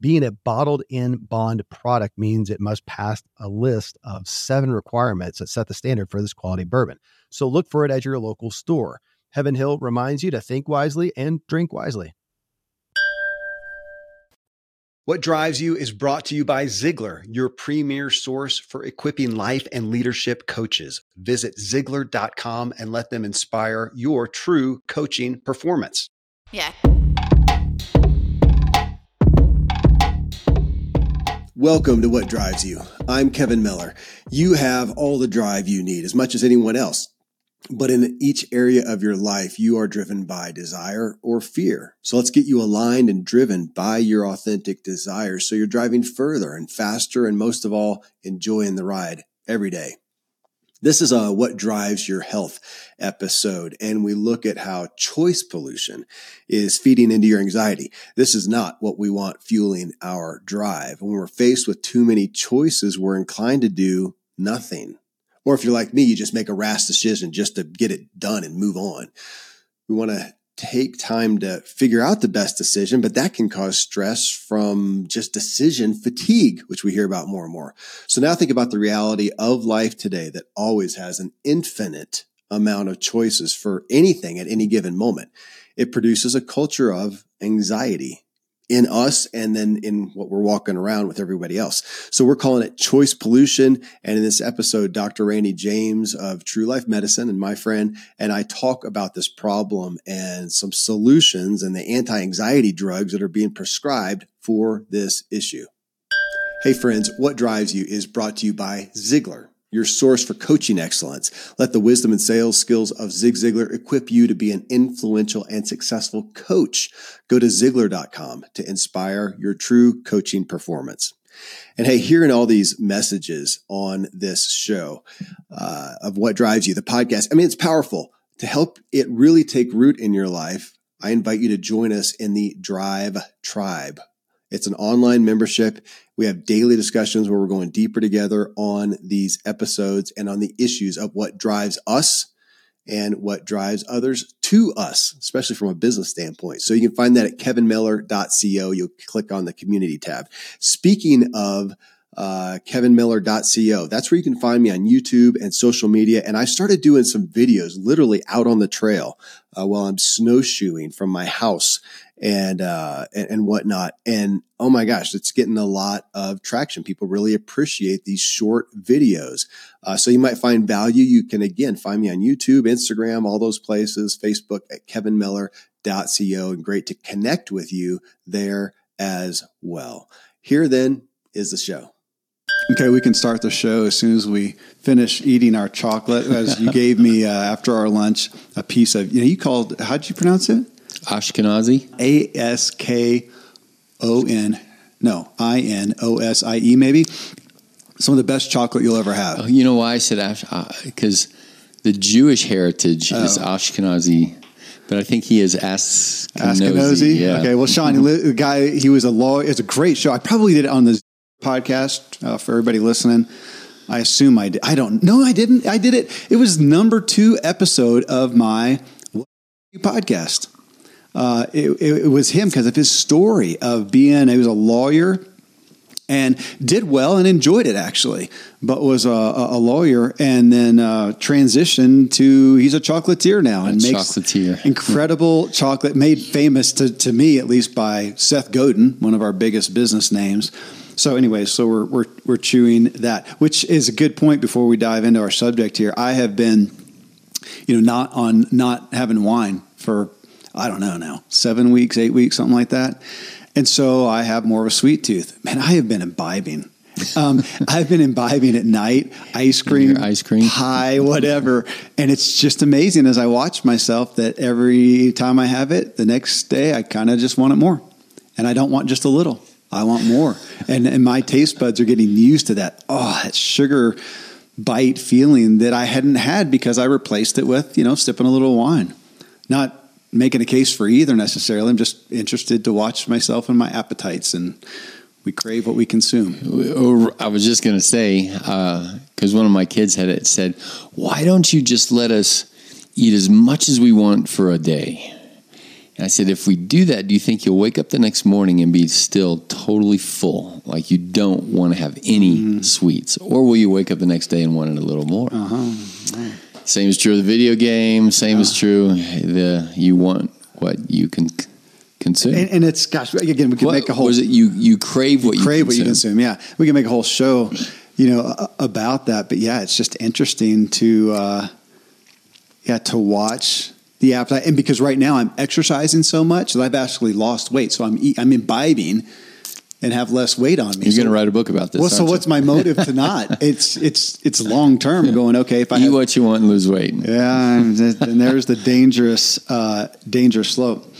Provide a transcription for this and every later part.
Being a bottled in bond product means it must pass a list of seven requirements that set the standard for this quality bourbon. So look for it at your local store. Heaven Hill reminds you to think wisely and drink wisely. What Drives You is brought to you by Ziglar, your premier source for equipping life and leadership coaches. Visit Ziglar.com and let them inspire your true coaching performance. Yeah. Welcome to What Drives You. I'm Kevin Miller. You have all the drive you need, as much as anyone else. But in each area of your life, you are driven by desire or fear. So let's get you aligned and driven by your authentic desires. So you're driving further and faster, and most of all, enjoying the ride every day. This is a What Drives Your Health episode, and we look at how choice pollution is feeding into your anxiety. This is not what we want fueling our drive. When we're faced with too many choices, we're inclined to do nothing. Or if you're like me, you just make a rash decision just to get it done and move on. We want to take time to figure out the best decision, but that can cause stress from just decision fatigue, which we hear about more and more. So now think about the reality of life today that always has an infinite amount of choices for anything at any given moment. It produces a culture of anxiety in us and then in what we're walking around with everybody else. So we're calling it choice pollution. And in this episode, Dr. Randy James of True Life Medicine and my friend and I talk about this problem and some solutions and the anti-anxiety drugs that are being prescribed for this issue. Hey friends, What Drives You is brought to you by Ziglar your source for coaching excellence. Let the wisdom and sales skills of Zig Ziglar equip you to be an influential and successful coach. Go to Ziglar.com to inspire your true coaching performance. And hey, hearing all these messages on this show uh, of what drives you, the podcast, I mean, it's powerful. To help it really take root in your life, I invite you to join us in the Drive Tribe. It's an online membership. We have daily discussions where we're going deeper together on these episodes and on the issues of what drives us and what drives others to us, especially from a business standpoint. So you can find that at kevinmiller.co. You'll click on the community tab. Speaking of uh, kevinmiller.co. That's where you can find me on YouTube and social media. And I started doing some videos literally out on the trail uh, while I'm snowshoeing from my house and, uh, and, and whatnot. And oh my gosh, it's getting a lot of traction. People really appreciate these short videos. Uh, so you might find value. You can again find me on YouTube, Instagram, all those places, Facebook at kevinmiller.co. And great to connect with you there as well. Here then is the show. Okay, we can start the show as soon as we finish eating our chocolate. As you gave me uh, after our lunch a piece of, you know, you called, how'd you pronounce it? Ashkenazi. A S K O N, no, I N O S I E, maybe. Some of the best chocolate you'll ever have. Oh, you know why I said Ash? Because uh, the Jewish heritage oh. is Ashkenazi. But I think he is Askinosie. Askinosie? Yeah. Okay. Well, Shawn, the guy, he was a lawyer. It's a great show. I probably did it on the podcast uh, for everybody listening. I assume I did. I don't. No, I didn't. I did it. It was number two episode of my podcast. Uh, it, it, was him because of his story of being. He was a lawyer and did well and enjoyed it actually, but was a, a lawyer and then uh, transitioned to he's a chocolatier now and a makes chocolatier. incredible chocolate made famous to, to me at least by Seth Godin, one of our biggest business names. So, anyway, so we're, we're, we're chewing that, which is a good point before we dive into our subject here. I have been, you know, not on not having wine for I don't know now seven weeks, eight weeks, something like that. And so I have more of a sweet tooth. Man, I have been imbibing. Um, I've been imbibing at night, ice cream, ice cream. pie, whatever. And it's just amazing as I watch myself that every time I have it, the next day I kind of just want it more. And I don't want just a little. I want more. And, and my taste buds are getting used to that. Oh, that sugar bite feeling that I hadn't had because I replaced it with, you know, sipping a little wine. Not making a case for either necessarily. I'm just interested to watch myself and my appetites and we crave what we consume. Oh, I was just going to say, uh, because one of my kids had it said, "Why don't you just let us eat as much as we want for a day?" And I said, "If we do that, do you think you'll wake up the next morning and be still totally full, like you don't want to have any mm-hmm. sweets, or will you wake up the next day and want it a little more?" Uh-huh. Same is true of the video game. Same is true. The you want what you can consume. And, and it's, gosh, again, we could What make a whole was it? You you crave what you crave what you consume. consume. Yeah, we can make a whole show, you know, about that. But yeah, it's just interesting to, uh, yeah, to watch the appetite. And because right now I'm exercising so much that I've actually lost weight, so I'm I'm imbibing and have less weight on me. You're So- going to write a book about this. Well, so you? what's my motive to not? It's it's it's long term. Going okay if I eat have, what you want and lose weight? yeah, and and there's the dangerous, uh, dangerous slope.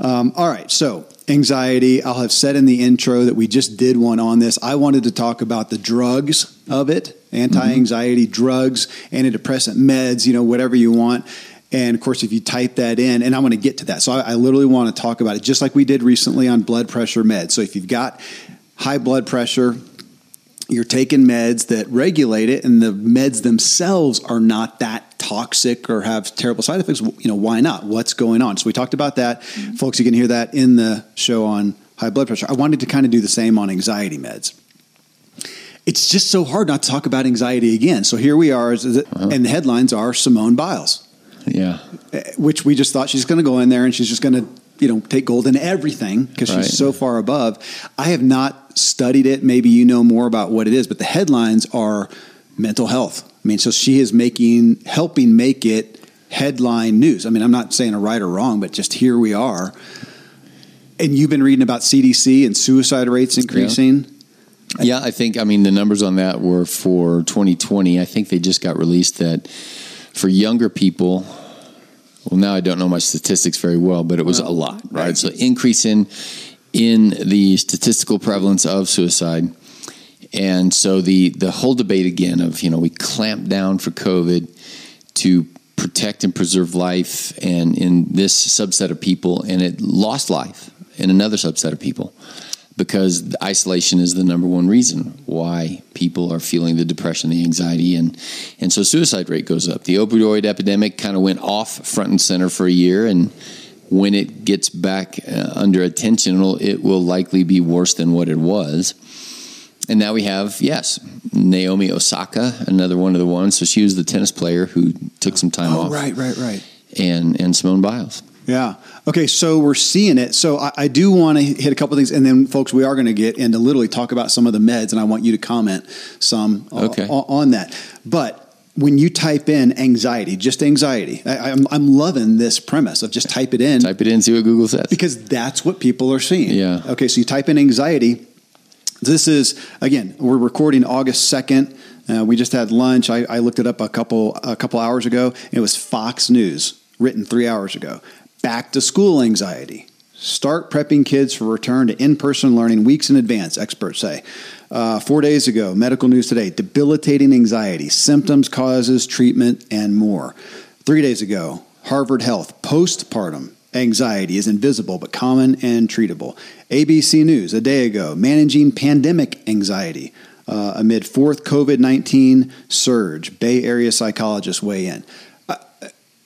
Um, all right, so anxiety. I'll have said in the intro that we just did one on this. I wanted to talk about the drugs of it, anti-anxiety drugs, antidepressant meds, you know, whatever you want. And of course, if you type that in, and I want to get to that. So I, I literally want to talk about it, just like we did recently on blood pressure meds. So if you've got high blood pressure, you're taking meds that regulate it and the meds themselves are not that toxic or have terrible side effects you know why not? What's going on? So we talked about that. Mm-hmm. Folks you can hear that in the show on high blood pressure. I wanted to kind of do the same on anxiety meds. It's just so hard not to talk about anxiety again. So here we are and the headlines are simone biles Yeah. Eh, which we just thought she's going to go in there and she's just going to you know take gold in everything because Right. she's so far above. I have not studied it. Maybe you know more about what it is but the headlines are mental health. I mean so she is making helping make it headline news. I mean i'm not saying a right or wrong but just here we are. And you've been reading about cdc and suicide rates increasing? Yeah, I think, I mean, the numbers on that were for 2020. I think they just got released that for younger people, well, now I don't know my statistics very well, but it was a lot, right? right. So increase in, in the statistical prevalence of suicide. And so the, the whole debate again of, you know, we clamped down for COVID to protect and preserve life and in this subset of people, and it lost life in another subset of people because isolation is the number one reason why people are feeling the depression, the anxiety, and and so suicide rate goes up. The opioid epidemic kind of went off front and center for a year, and when it gets back uh, under attention, it will likely be worse than what it was. And now we have yes, Naomi Osaka, another one of the ones. So she was the tennis player who took some time oh off, right right right and and Simone Biles. Yeah. Okay. So we're seeing it. So I, I do want to hit a couple things, and then, folks, we are going to get into literally talk about some of the meds, and I want you to comment some Okay. o- on that. But when you type in anxiety, just anxiety, I, I'm, I'm loving this premise of just type it in Type it in, see what Google says. because that's what people are seeing. Yeah. Okay. So you type in anxiety. This is again, we're recording August second. Uh, we just had lunch. I, I looked it up a couple a couple hours ago. It was Fox News, written three hours ago. Back to school anxiety. Start prepping kids for return to in person learning weeks in advance, experts say. Uh, four days ago, medical news today debilitating anxiety, symptoms, causes, treatment, and more. Three days ago, Harvard Health postpartum anxiety is invisible but common and treatable. ABC News a day ago managing pandemic anxiety uh, amid fourth COVID 19 surge. Bay Area psychologists weigh in. Uh,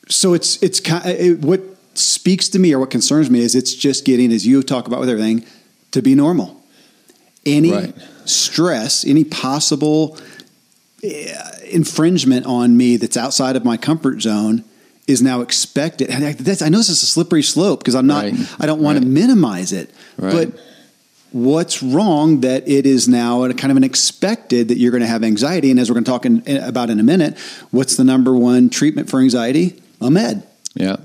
so it's, it's it, what speaks to me or what concerns me is it's just getting, as you talk about with everything, to be normal. Any Right. stress, any possible eh, infringement on me that's outside of my comfort zone is now expected. And I, that's, I know this is a slippery slope because I'm not. Right. I don't want to minimize it, Right. but what's wrong that it is now a kind of an expected that you're going to have anxiety? And as we're going to talk in, in- about in a minute, what's the number one treatment for anxiety? A med. Yeah.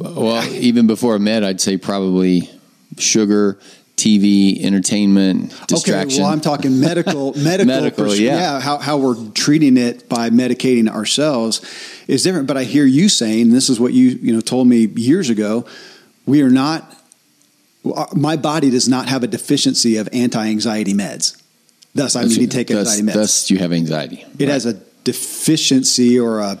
Well, even before I met, I'd say probably sugar, TV, entertainment, distraction. Okay, well, I'm talking medical, medical, Medical, pers- yeah. How, how we're treating it by medicating ourselves is different. But I hear you saying this is what you you know told me years ago. We are not. My body does not have a deficiency of anti-anxiety meds. Thus, I need to take anxiety meds. Thus, you have anxiety. it has a deficiency or a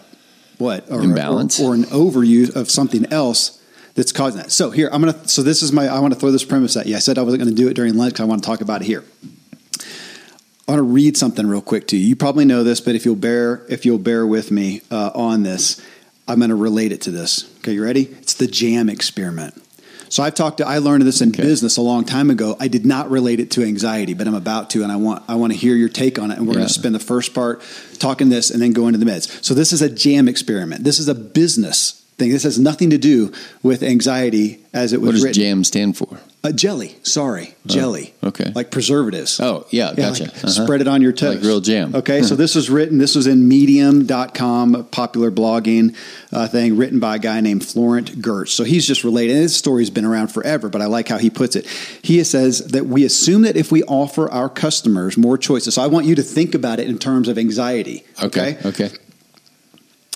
what or, Imbalance. or, or an overuse of something else that's causing that. So here I'm gonna. So this is my. I want to throw this premise at you. I said I wasn't going to do it during lunch I want to talk about it here. I want to read something real quick to you. You probably know this, but if you'll bear if you'll bear with me uh, on this, I'm going to relate it to this. Okay, you ready? It's the jam experiment. So I've talked to I learned this in Okay. business a long time ago. I did not relate it to anxiety, but I'm about to and I want I want to hear your take on it and we're going to spend the first part talking this and then go into the meds. So this is a jam experiment. This is a business thing. This has nothing to do with anxiety as it was What does written. jam stand for? Uh, jelly. Sorry, jelly. okay. Like preservatives. Oh, yeah, Yeah, gotcha. like Uh-huh. Spread it on your toast. Like real jam. Okay, so this was written, this was in medium.com, a popular blogging uh, thing, written by a guy named Florent Geerts. So he's just related. And his story's been around forever, but I like how he puts it. He says that we assume that if we offer our customers more choices, so I want you to think about it in terms of anxiety. Okay. Okay.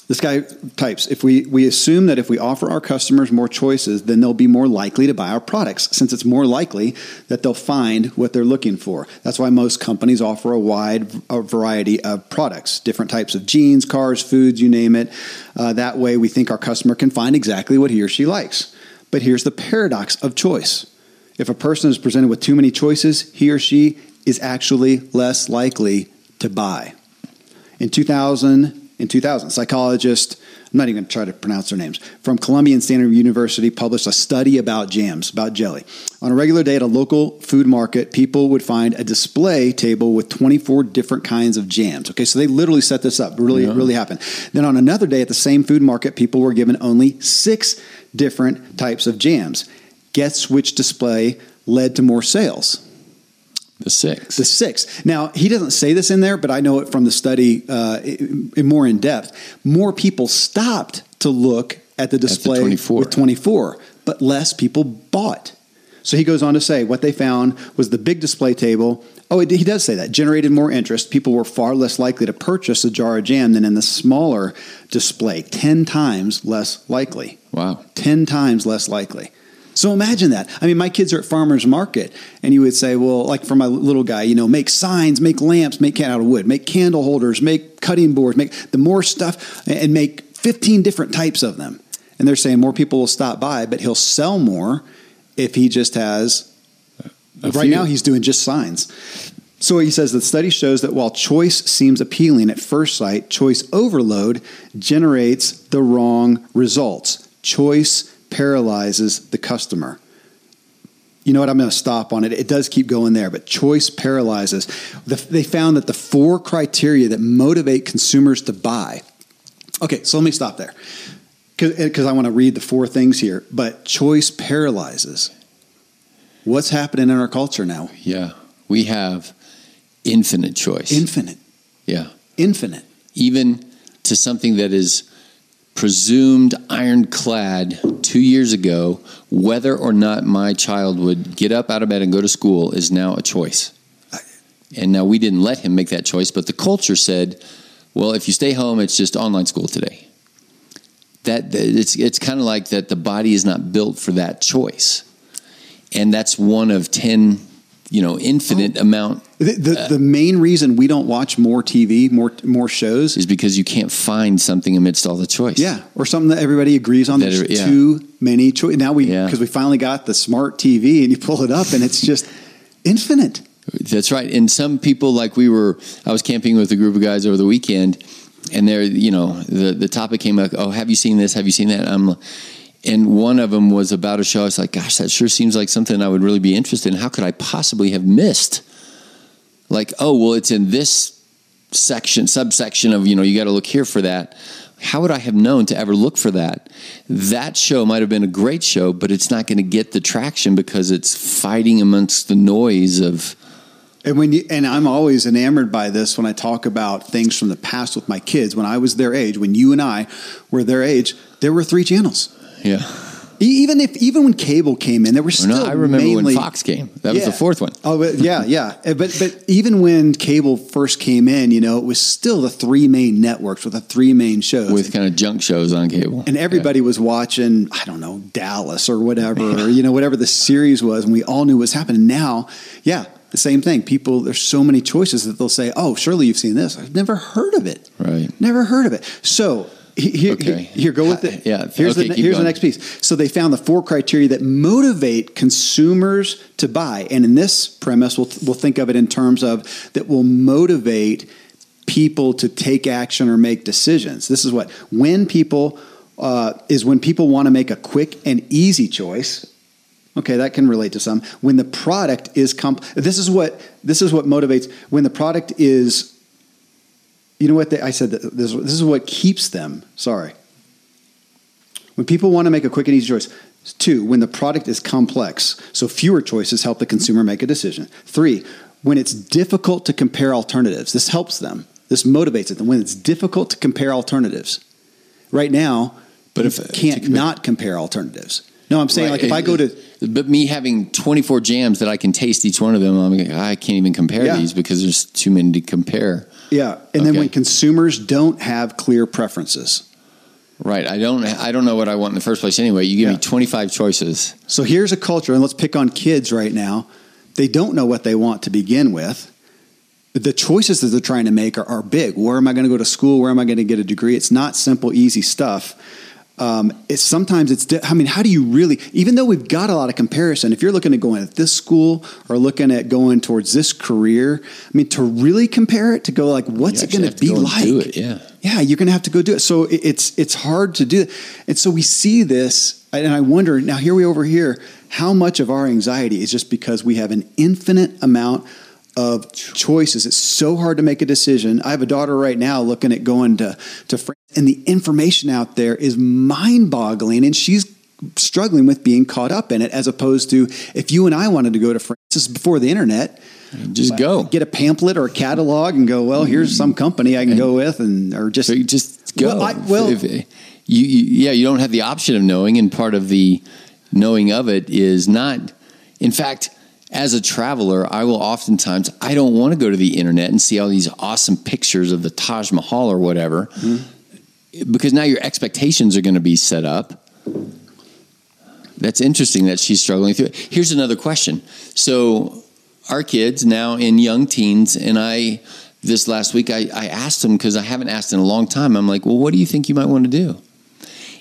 This guy types if we, we assume that if we offer our customers more choices, then they'll be more likely to buy our products, since it's more likely that they'll find what they're looking for. That's why most companies offer a wide variety of products, different types of jeans, cars, foods, you name it. Uh, that way, we think our customer can find exactly what he or she likes. But here's the paradox of choice if a person is presented with too many choices, he or she is actually less likely to buy. In 2000, in 2000, psychologist, I'm not even going to try to pronounce their names, from Columbia and Stanford University published a study about jams, about jelly. On a regular day at a local food market, people would find a display table with 24 different kinds of jams. Okay, so they literally set this up. Really, it really happened. Then on another day at the same food market, people were given only six different types of jams. Guess which display led to more sales? The six. The six. Now he doesn't say this in there, but I know it from the study uh, in, in more in depth. More people stopped to look at the display 24. with 24, but less people bought. So he goes on to say what they found was the big display table. Oh, it, he does say that generated more interest. People were far less likely to purchase a jar of jam than in the smaller display, ten times less likely. wow. 10 times less likely. So imagine that. I mean, my kids are at farmers market, and you would say, well, like for my little guy, you know, make signs, make lamps, make can out of wood, make candle holders, make cutting boards, make the more stuff, and make 15 different types of them. And they're saying more people will stop by, but he'll sell more if he just has. A right few. now, he's doing just signs. So he says the study shows that while choice seems appealing at first sight, choice overload generates the wrong results. Choice paralyzes the customer. You know what? I'm going to stop on it. It does keep going there, but choice paralyzes. The, they found that the four criteria that motivate consumers to buy. Okay, so let me stop there because I want to read the four things here. But choice paralyzes. What's happening in our culture now? Yeah. We have infinite choice. Infinite. yeah. Infinite. Even to something that is presumed ironclad two years ago, whether or not my child would get up out of bed and go to school is now a choice. And now we didn't let him make that choice, but the culture said, well, if you stay home, it's just online school today. That it's it's kind of like that the body is not built for that choice. And that's one of 10, you know, infinite amount The, the, uh, the main reason we don't watch more TV, more more shows, is because you can't find something amidst all the choice. yeah, or something that everybody agrees on. That There's are- yeah. too many choice. Now we Yeah. because we finally got the smart TV, and you pull it up, and it's just infinite. That's right. And some people, like we were, I was camping with a group of guys over the weekend, and they're, you know, the the topic came up. Oh, have you seen this? Have you seen that? I'm, and one of them was about a show. I was like, gosh, that sure seems like something I would really be interested in. How could I possibly have missed? Like, oh, well, it's in this section, subsection of, you know, you got to look here for that. How would I have known to ever look for that? That show might have been a great show, but it's not going to get the traction because it's fighting amongst the noise of. And when you, and I'm always enamored by this when I talk about things from the past with my kids. When I was their age, when you and I were their age, there were three channels. Yeah. Even if even when cable came in, there were still. no, I remember mainly, when Fox came. That was the fourth one. Oh, but yeah, yeah. Uh, But but even when cable first came in, you know, it was still the three main networks with the three main shows. With kind of junk shows on cable. and everybody was watching, I don't know, Dallas or whatever, or you know, whatever the series was, and we all knew what was happening. Now, yeah, the same thing. People, there's so many choices that they'll say, "Oh, surely you've seen this." I've never heard of it. Right. Never heard of it. So. He- Here, Okay. here, go with it. Yeah, Here's okay, the here's the next piece. So they found the four criteria that motivate consumers to buy, and in this premise, we'll we'll think of it in terms of that will motivate people to take action or make decisions. This is what when people uh, is when people want to make a quick and easy choice. Okay, that can relate to some. When the product is comp, this is what this is what motivates. When the product is, you know what they, I said. That this, this is what keeps them. Sorry. When people want to make a quick and easy choice. Two, when the product is complex, so fewer choices help the consumer make a decision. Three, when it's difficult to compare alternatives, this helps them. This motivates it. And when it's difficult to compare alternatives, right now, But you if- uh, can't compare- not compare alternatives. No, I'm saying Right. like if I go to but me having 24 jams that I can taste each one of them, I'm like, I can't even compare Yeah. these because there's too many to compare. Yeah, and then when consumers don't have clear preferences. Right. I don't. I don't know what I want in the first place. Anyway, you give Yeah. me 25 choices. So here's a culture, and let's pick on kids right now. They don't know what they want to begin with. The choices that they're trying to make are, are big. Where am I going to go to school? Where am I going to get a degree? It's not simple, easy stuff. Um, it's sometimes it's. di- I mean, how do you really? Even though we've got a lot of comparison, if you're looking at going at this school or looking at going towards this career, I mean, to really compare it to go like, what's it going to be like? it, yeah. yeah, you're going to have to go do it. So it- it's it's hard to do it. And so we see this, and I wonder now. Here we over here, how much of our anxiety is just because we have an infinite amount of choices. It's so hard to make a decision. I have a daughter right now looking at going to to France, and the information out there is mind boggling, and she's struggling with being caught up in it. As opposed to if you and I wanted to go to France, this is before the internet Just go. get a pamphlet or a catalog and go, well, here's some company I can go with, and or just So just go. Well, I- well- If- if- you, you, yeah, you don't have the option of knowing, and part of the knowing of it is not. In fact, as a traveler, I will oftentimes I don't want to go to the internet and see all these awesome pictures of the Taj Mahal or whatever, Mm-hmm. because now your expectations are going to be set up. That's interesting that she's struggling through it. Here's another question. So, our kids now in young teens, and I, this last week, I, I asked them because I haven't asked in a long time. I'm like, well, what do you think you might want to do?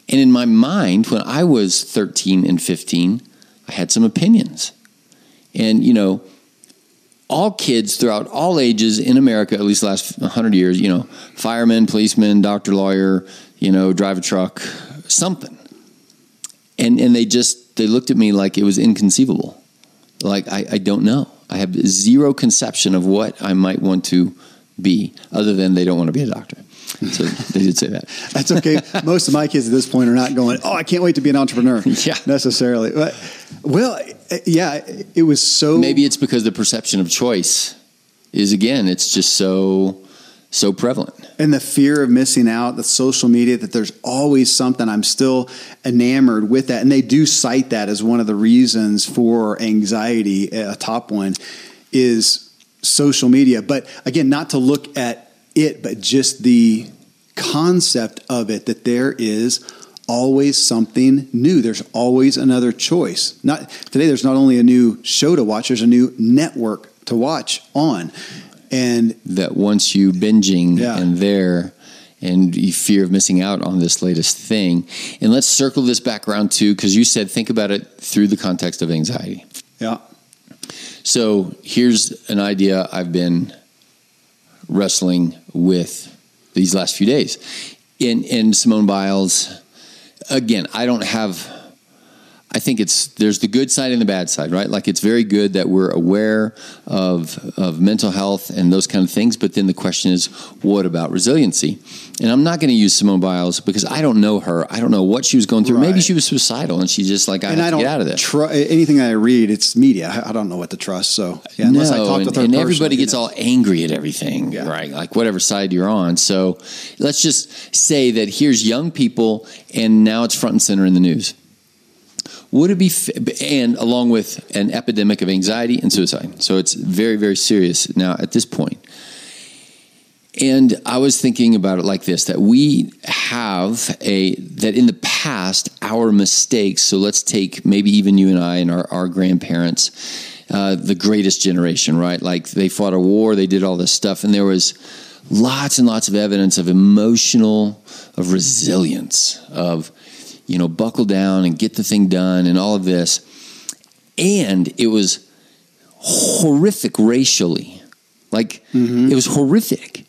And in my mind, when I was 13 and 15, I had some opinions. And, you know, all kids throughout all ages in America, at least the last 100 years, you know, fireman, policeman, doctor, lawyer, you know, drive a truck, something. And, and they just, they looked at me like it was inconceivable. Like, I, I don't know. I have zero conception of what I might want to be, other than they don't want to be a doctor. So they did say that. That's okay. Most of my kids at this point are not going, oh, I can't wait to be an entrepreneur. Yeah. necessarily. But, well, yeah, it was so. Maybe it's because the perception of choice is again, it's just so so prevalent. and the fear of missing out, the social media, that there's always something. I'm still enamored with that. And they do cite that as one of the reasons for anxiety. A top one is social media. But again, not to look at it, but just the concept of it that there is always something new. There's always another choice. Not today there's not only a new show to watch, there's a new network to watch on. And That once you binging Yeah. and there and you fear of missing out on this latest thing. And let's circle this back around too, because you said think about it through the context of anxiety. yeah. So here's an idea I've been wrestling with these last few days. In in Simone Biles, again, I don't have. I think it's there's the good side and the bad side, right? Like it's very good that we're aware of of mental health and those kind of things, but then the question is, what about resiliency? And I'm not going to use Simone Biles because I don't know her. I don't know what she was going through. Maybe she was suicidal and she's just like, I and have I to don't get out of this. tru- anything I read, it's media. I, I don't know what to trust. So yeah, unless I No, talk and, with her, and everybody you gets know. all angry at everything, Yeah. right? Like whatever side you're on. So let's just say that here's young people, and now it's front and center in the news. Would it be, and along with an epidemic of anxiety and suicide. So it's very, very serious now at this point. And I was thinking about it like this that we have a, that in the past, our mistakes, so let's take maybe even you and I and our, our grandparents, uh, the greatest generation, right? Like they fought a war, they did all this stuff, and there was lots and lots of evidence of emotional, of resilience, of, you know, buckle down and get the thing done and all of this. And it was horrific racially. Like mm-hmm. it was horrific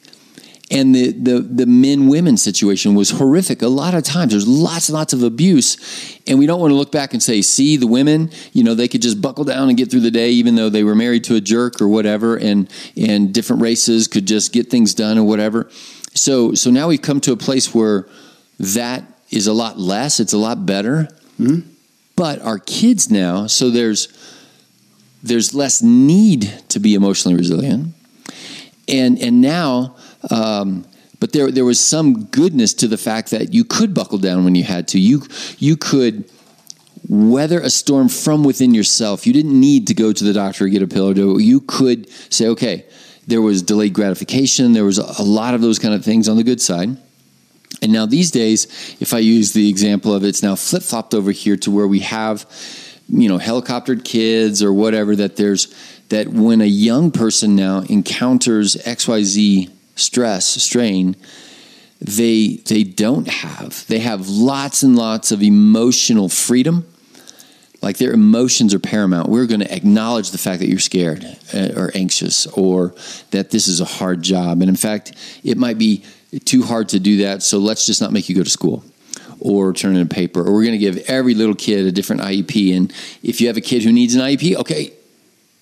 and the, the, the men women situation was horrific a lot of times there's lots and lots of abuse and we don't want to look back and say see the women you know they could just buckle down and get through the day even though they were married to a jerk or whatever and and different races could just get things done or whatever so so now we've come to a place where that is a lot less it's a lot better mm-hmm. but our kids now so there's there's less need to be emotionally resilient and and now um, but there, there was some goodness to the fact that you could buckle down when you had to. You, you could weather a storm from within yourself. You didn't need to go to the doctor or get a pill. Or do you could say, okay, there was delayed gratification. There was a lot of those kind of things on the good side. And now these days, if I use the example of it, it's now flip flopped over here to where we have, you know, helicoptered kids or whatever. That there's that when a young person now encounters X Y Z stress, strain, they they don't have. They have lots and lots of emotional freedom. Like their emotions are paramount. We're going to acknowledge the fact that you're scared uh, or anxious or that this is a hard job. And in fact, it might be too hard to do that, so let's just not make you go to school or turn in a paper. Or we're going to give every little kid a different IEP. And if you have a kid who needs an IEP, okay,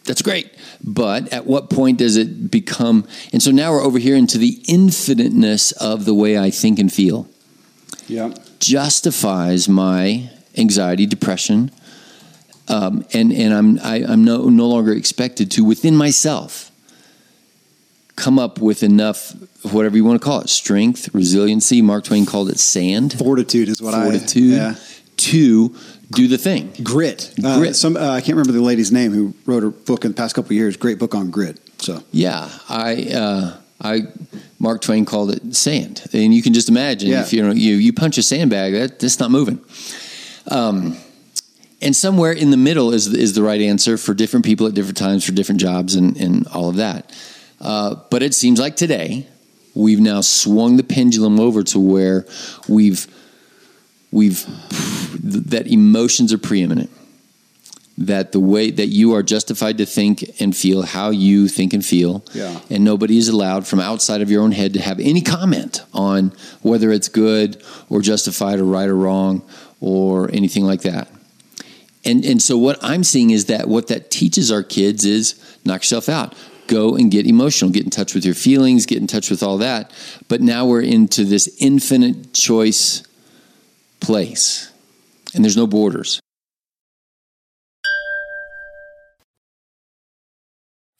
that's great. But at what point does it become? And so now we're over here into the infiniteness of the way I think and feel. Yeah. Justifies my anxiety, depression, um, and and I'm I, am i am no no longer expected to within myself come up with enough whatever you want to call it strength, resiliency. Mark Twain called it sand. Fortitude is what fortitude I. Fortitude. Yeah. To do the thing. Grit. Uh, grit. Some uh, I can't remember the lady's name who wrote a book in the past couple years. Great book on grit. So yeah, I uh, I Mark Twain called it sand, and you can just imagine yeah. if you know you you punch a sandbag, that that's not moving. Um, and somewhere in the middle is is the right answer for different people at different times for different jobs and and all of that. Uh, but it seems like today we've now swung the pendulum over to where we've we've that emotions are preeminent. That the way that you are justified to think and feel how you think and feel. Yeah. and nobody is allowed from outside of your own head to have any comment on whether it's good or justified or right or wrong or anything like that. And and so what i'm seeing is that what that teaches our kids is knock yourself out go and get emotional get in touch with your feelings get in touch with all that but now we're into this infinite choice place, and there's no borders.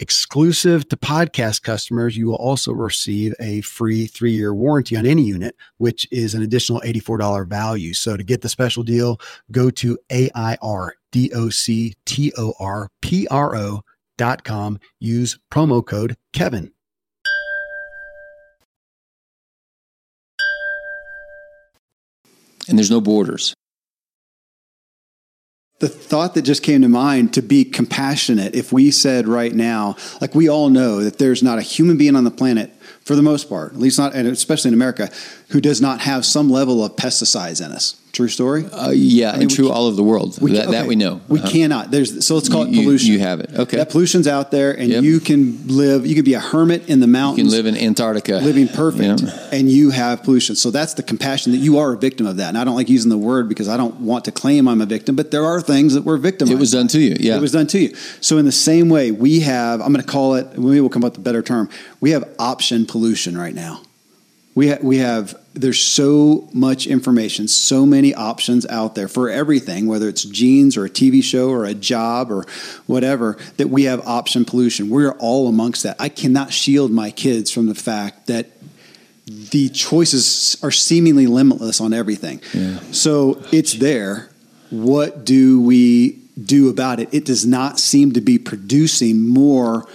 Exclusive to podcast customers, you will also receive a free three year warranty on any unit, which is an additional $84 value. So to get the special deal, go to A-I-R-D-O-C-T-O-R-P-R-O dot com. Use promo code Kevin. And there's no borders the thought that just came to mind to be compassionate if we said right now like we all know that there's not a human being on the planet for the most part at least not and especially in america who does not have some level of pesticides in us True story. Uh, yeah, I mean, and true all over the world. We, that, okay. that we know. We uh, cannot. There's so let's call it pollution. You, you, have it. Okay. That pollution's out there, and yep. you can live. You can be a hermit in the mountains. You can live in Antarctica, living perfect, yep. and you have pollution. So that's the compassion that you are a victim of that. And I don't like using the word because I don't want to claim I'm a victim, but there are things that we're victimized. It was done to you. Yeah, it was done to you. So in the same way, we have. I'm going to call it. Maybe we'll come up with a better term. We have option pollution right now. We ha- we have there's so much information, so many options out there for everything, whether it's jeans or a TV show or a job or whatever, that we have option pollution. We're all amongst that. I cannot shield my kids from the fact that the choices are seemingly limitless on everything. Yeah. So it's there. What do we do about it? It does not seem to be producing more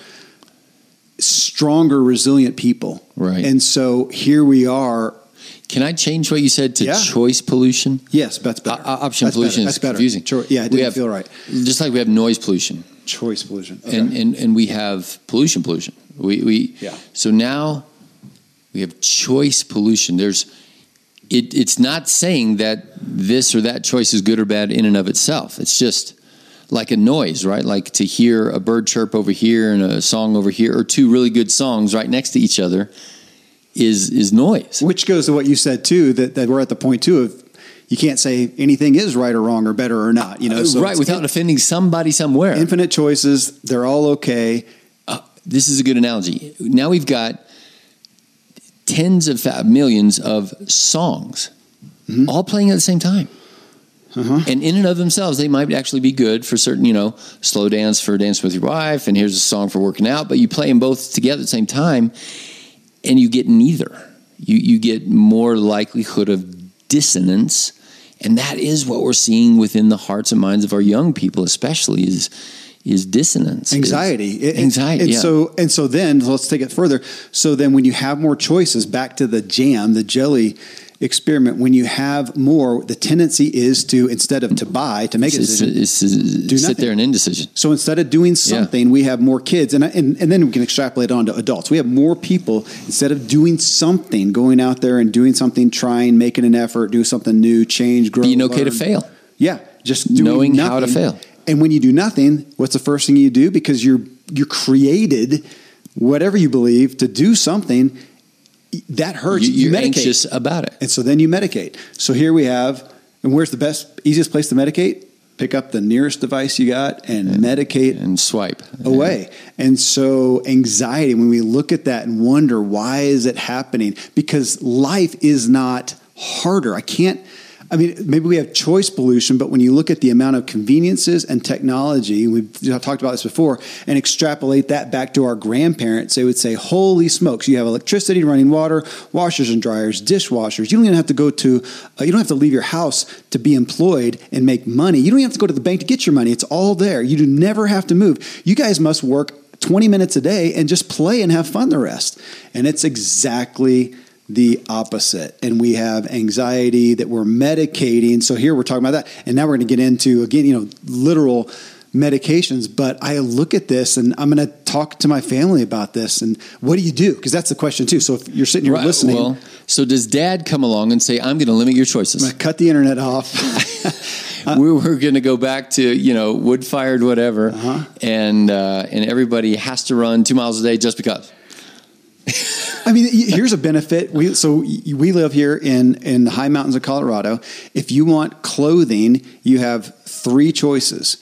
stronger, resilient people. Right. And so here we are can I change what you said to yeah. choice pollution? Yes, that's better. Option that's pollution better. is confusing. Cho- yeah, it didn't have, feel right. Just like we have noise pollution. Choice pollution. Okay. And, and and we have pollution pollution. We we yeah. so now we have choice pollution. There's it, it's not saying that this or that choice is good or bad in and of itself. It's just like a noise, right? Like to hear a bird chirp over here and a song over here, or two really good songs right next to each other is is noise. Which goes to what you said too that, that we're at the point too of you can't say anything is right or wrong or better or not. You know, so right without in, offending somebody somewhere. Infinite choices, they're all okay. Uh, this is a good analogy. Now we've got tens of millions of songs, mm-hmm. all playing at the same time. Uh-huh. And in and of themselves, they might actually be good for certain, you know, slow dance for dance with your wife, and here's a song for working out. But you play them both together at the same time, and you get neither. You you get more likelihood of dissonance, and that is what we're seeing within the hearts and minds of our young people, especially is is dissonance, anxiety, is anxiety. And yeah. so and so then let's take it further. So then when you have more choices, back to the jam, the jelly experiment. When you have more, the tendency is to instead of to buy to make a It's, decision. it's, it's, Do sit nothing. there in indecision. So instead of doing something, we have more kids, and, and and then we can extrapolate on to adults. We have more people instead of doing something, going out there and doing something, trying, making an effort, do something new, change, grow, Being okay to fail. Yeah, just doing Knowing how to fail. And when you do nothing, what's the first thing you do? Because you're you're created, whatever you believe, to do something. That hurts. You, you're medicate. anxious about it. And so then you medicate. So here we have, and where's the best, easiest place to medicate? Pick up the nearest device you got and medicate And swipe away. And so anxiety, when we look at that and wonder why is it happening? Because life is not harder. I can't I mean, maybe we have choice pollution, but when you look at the amount of conveniences and technology, we've talked about this before, and extrapolate that back to our grandparents, they would say, Holy smokes, you have electricity, running water, washers and dryers, dishwashers. You don't even have to go to, uh, you don't have to leave your house to be employed and make money. You don't even have to go to the bank to get your money. It's all there. You do never have to move. You guys must work 20 minutes a day and just play and have fun the rest. And it's exactly the opposite. And we have anxiety that we're medicating. So here we're talking about that. And now we're going to get into, again, you know, literal medications. But I look at this and I'm going to talk to my family about this. And what do you do? Because that's the question, too. So if you're sitting here Right, listening, Well, so does dad come along and say, I'm going to limit your choices? I'm cut the internet off. we were going to go back to you know wood fired whatever, Uh-huh. and uh, and everybody has to run two miles a day just because. I mean, here's a benefit. We so we live here in in the high mountains of Colorado. If you want clothing, you have three choices.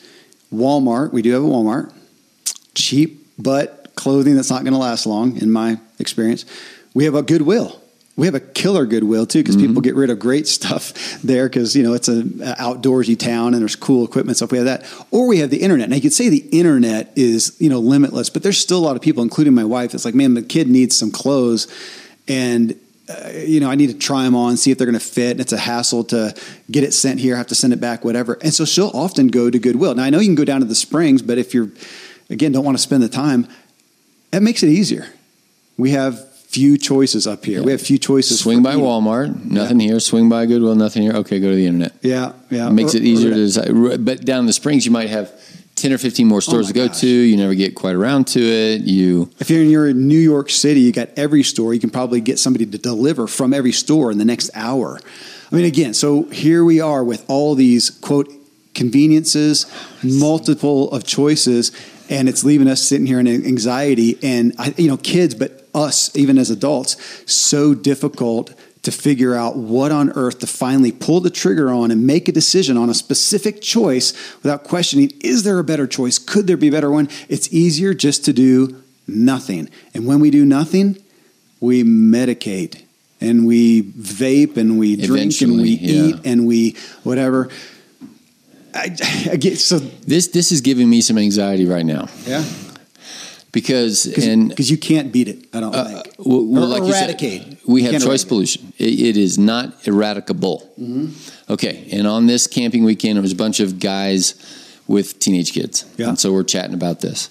Walmart, we do have a Walmart. Cheap but clothing that's not going to last long in my experience. We have a Goodwill. We have a killer Goodwill too because people get rid of great stuff there because you know it's an outdoorsy town and there's cool equipment stuff. We have that, or we have the internet. Now you could say the internet is you know limitless, but there's still a lot of people, including my wife. It's like, man, the kid needs some clothes, and uh, you know I need to try them on, see if they're going to fit. And it's a hassle to get it sent here, have to send it back, whatever. And so she'll often go to Goodwill. Now I know you can go down to the Springs, but if you're again don't want to spend the time, that makes it easier. We have few choices up here. We have few choices. Swing by eating. Walmart, nothing here. Swing by Goodwill, nothing here. Okay, go to the internet. Yeah, yeah. It makes Or- it easier or- to decide. But down in the Springs, you might have ten or fifteen more oh stores my to go gosh. to. You never get quite around to it. You If you're in, you're in New York City, you got every store. You can probably get somebody to deliver from every store in the next hour. I mean, again, so here we are with all these quote conveniences, multiple of choices, and it's leaving us sitting here in anxiety. And I, you know, kids, but us even as adults, so difficult to figure out what on earth to finally pull the trigger on and make a decision on a specific choice without questioning is there a better choice? Could there be a better one? It's easier just to do nothing. And when we do nothing, we medicate and we vape and we drink and we yeah. eat and we whatever. I, I get so this this is giving me some anxiety right now yeah because and because you can't beat it. I don't Uh, think. well, like you said, eradicate. we have choice eradicate. pollution. It, it is not eradicable. Mm-hmm. Okay, and on this camping weekend, it was a bunch of guys with teenage kids, Yeah. and so we're chatting about this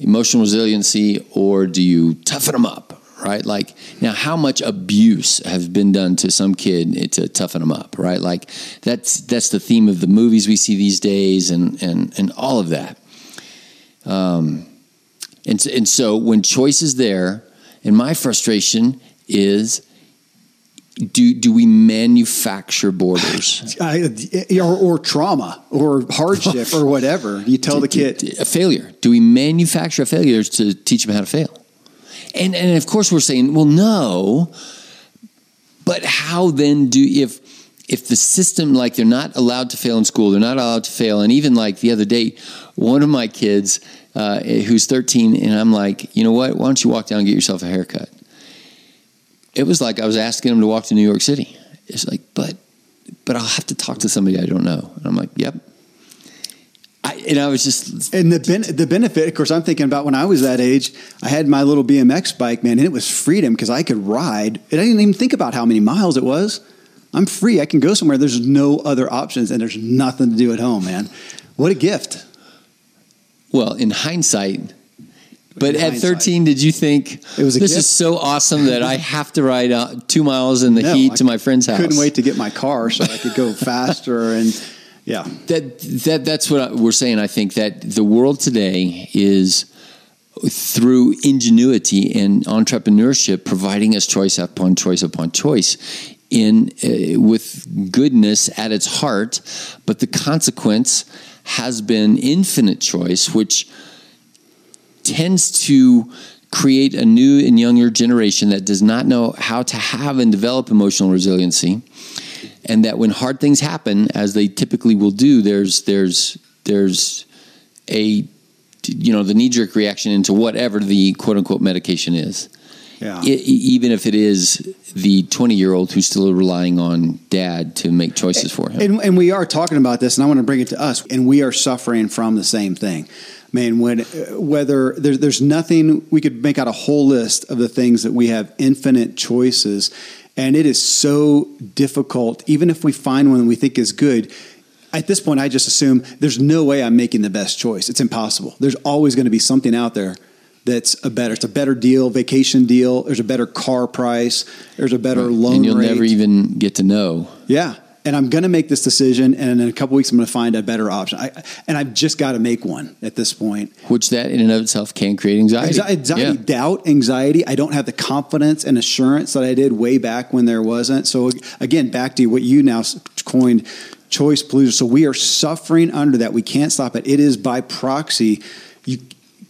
emotional resiliency, or do you toughen them up? Right, like now, how much abuse has been done to some kid to toughen them up? Right, like that's that's the theme of the movies we see these days, and and and all of that. Um, and, so- and so when choice is there, and my frustration is do, do we manufacture borders? I, or, or trauma or hardship or whatever. You tell the kid. A failure. Do we manufacture a failure to teach them how to fail? And, and of course, we're saying, well, no. But how then do, if, if the system, like they're not allowed to fail in school, they're not allowed to fail. And even like the other day, one of my kids, uh, who's 13, and I'm like, you know what? Why don't you walk down and get yourself a haircut? It was like I was asking him to walk to New York City. It's like, but, but I'll have to talk to somebody I don't know. And I'm like, yep. I, and I was just, And the ben, the benefit, of course, I'm thinking about when I was that age. I had my little BMX bike, man, and it was freedom because I could ride. And I didn't even think about how many miles it was. I'm free. I can go somewhere. There's no other options, and there's nothing to do at home, man. What a gift! Well, in hindsight, But in at hindsight. 13, did you think It was a this gift? is so awesome that I have to ride out two miles in the No, heat I to my friend's house? Couldn't wait to get my car so I could go faster and yeah. That that that's what I, we're saying. I think that the world today is through ingenuity and entrepreneurship, providing us choice upon choice upon choice, in uh, with goodness at its heart. But the consequence has been infinite choice, which tends to create a new and younger generation that does not know how to have and develop emotional resiliency. And that when hard things happen as they typically will do there's there's there's a you know the knee jerk reaction into whatever the quote unquote medication is Yeah. Even if it is the 20 year old who's still relying on dad to make choices for him And, and we are talking about this, and I want to bring it to us, and we are suffering from the same thing. Man, when whether there's there's nothing we could make out a whole list of the things that we have infinite choices, and it is so difficult. Even if we find one we think is good, at this point, I just assume there's no way I'm making the best choice. It's impossible. There's always going to be something out there that's a better. It's a better deal, vacation deal. There's a better car price. There's a better loan and you'll rate. never even get to know Yeah. And I'm going to make this decision, and in a couple weeks, I'm going to find a better option. I, and I've just got to make one at this point. which that in and of itself can create anxiety Anxi- Anxiety, Yeah. doubt, anxiety. I don't have the confidence and assurance that I did way back when there wasn't. So again, back to what you now coined choice pollution. So we are suffering under that. We can't stop it. It is by proxy.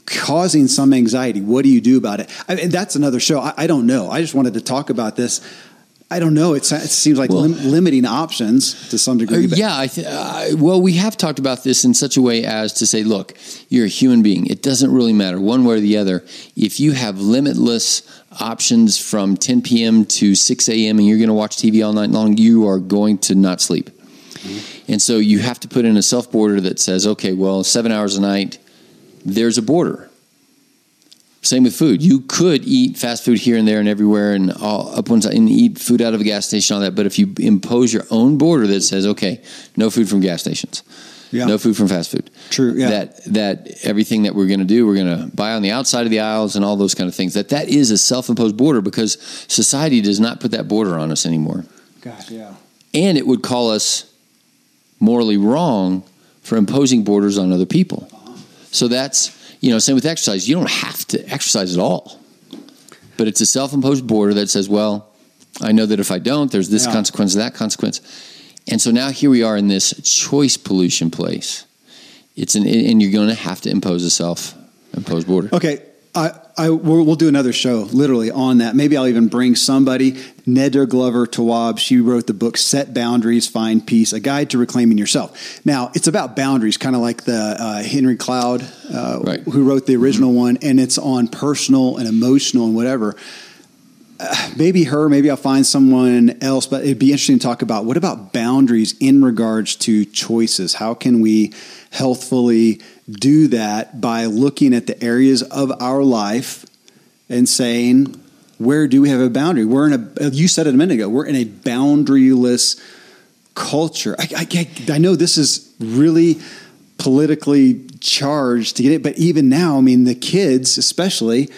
Causing some anxiety. What do you do about it? I mean, that's another show. I, I don't know. I just wanted to talk about this. I don't know. It's, it seems like Well- lim- limiting options to some Uh, degree. but- yeah, I th- uh, well, we have talked about this in such a way as to say, look, you're a human being. It doesn't really matter one way or the other. If you have limitless options from 10 p.m. to 6 a.m. and you're going to watch TV all night long, you are going to not sleep. And so you have to put in a self border that says, okay, well, seven hours a night, there's a border. Same with food. You could eat fast food here and there and everywhere and all up one side and eat food out of a gas station, all that. But if you impose your own border that says, okay, no food from gas stations, Yeah. no food from fast food. True, yeah. That that everything that we're going to do, we're going to buy on the outside of the aisles and all those kind of things. That that is a self-imposed border because society does not put that border on us anymore, Gosh, yeah. and it would call us morally wrong for imposing borders on other people. So that's you know, same with exercise. You don't have to exercise at all, but it's a self-imposed border that says, well, I know that if I don't, there's this Yeah. consequence, that consequence, and so now here we are in this choice pollution place. It's an and you're going to have to impose a self-imposed border. Okay, I, I we'll, we'll do another show literally on that. Maybe I'll even bring somebody. Nedra Glover Tawwab. She wrote the book "Set Boundaries, Find Peace: A Guide to Reclaiming Yourself." Now it's about boundaries, kind of like the uh, Henry Cloud, uh, Right. who wrote the original one, and it's on personal and emotional and whatever. Uh, maybe her, maybe I'll find someone else, but it'd be interesting to talk about what about boundaries in regards to choices? How can we healthfully do that by looking at the areas of our life and saying, where do we have a boundary? We're in a, you said it a minute ago, we're in a boundaryless culture. I, I, I know this is really politically charged to get it, but even now, I mean, the kids especially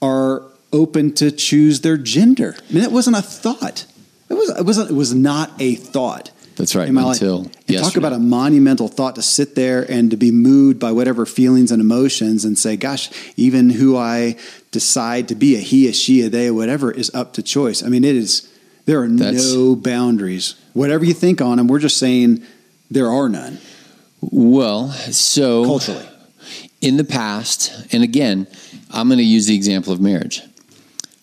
are open to choose their gender. I mean, that wasn't a thought. It was. It wasn't. It was not a thought. That's right, in my life. until And talk about a monumental thought to sit there and to be moved by whatever feelings and emotions and say, "Gosh, even who I decide to be, a he, a she, a they, whatever, is up to choice." I mean, it is. There are That's- no boundaries. Whatever you think on them, we're just saying there are none Well, so culturally. in the past, and again, I'm going to use the example of marriage,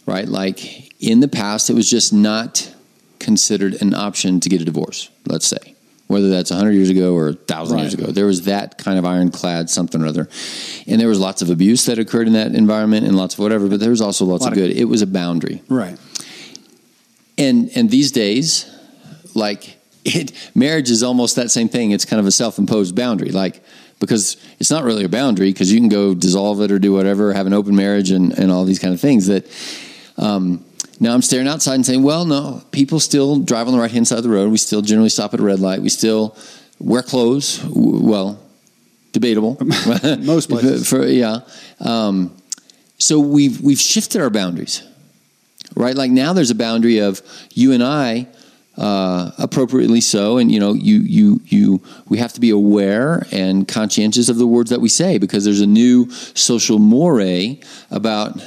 right? Like in the past, it was just not considered an option to get a divorce, let's say, whether that's 100 years ago or 1,000 years ago. There was that kind of ironclad something or other. And there was lots of abuse that occurred in that environment and lots of whatever, but there was also lots Lot of of- good. It was a boundary Right. and and these days like it marriage is almost that same thing it's kind of a self-imposed boundary like because it's not really a boundary because you can go dissolve it or do whatever have an open marriage and, and all these kind of things that um, now i'm staring outside and saying well no people still drive on the right hand side of the road we still generally stop at a red light we still wear clothes well debatable Most places. for yeah um, So we've we've shifted our boundaries, right? Like now there's a boundary of you and I, uh, appropriately so, and you know you you you we have to be aware and conscientious of the words that we say because there's a new social moray about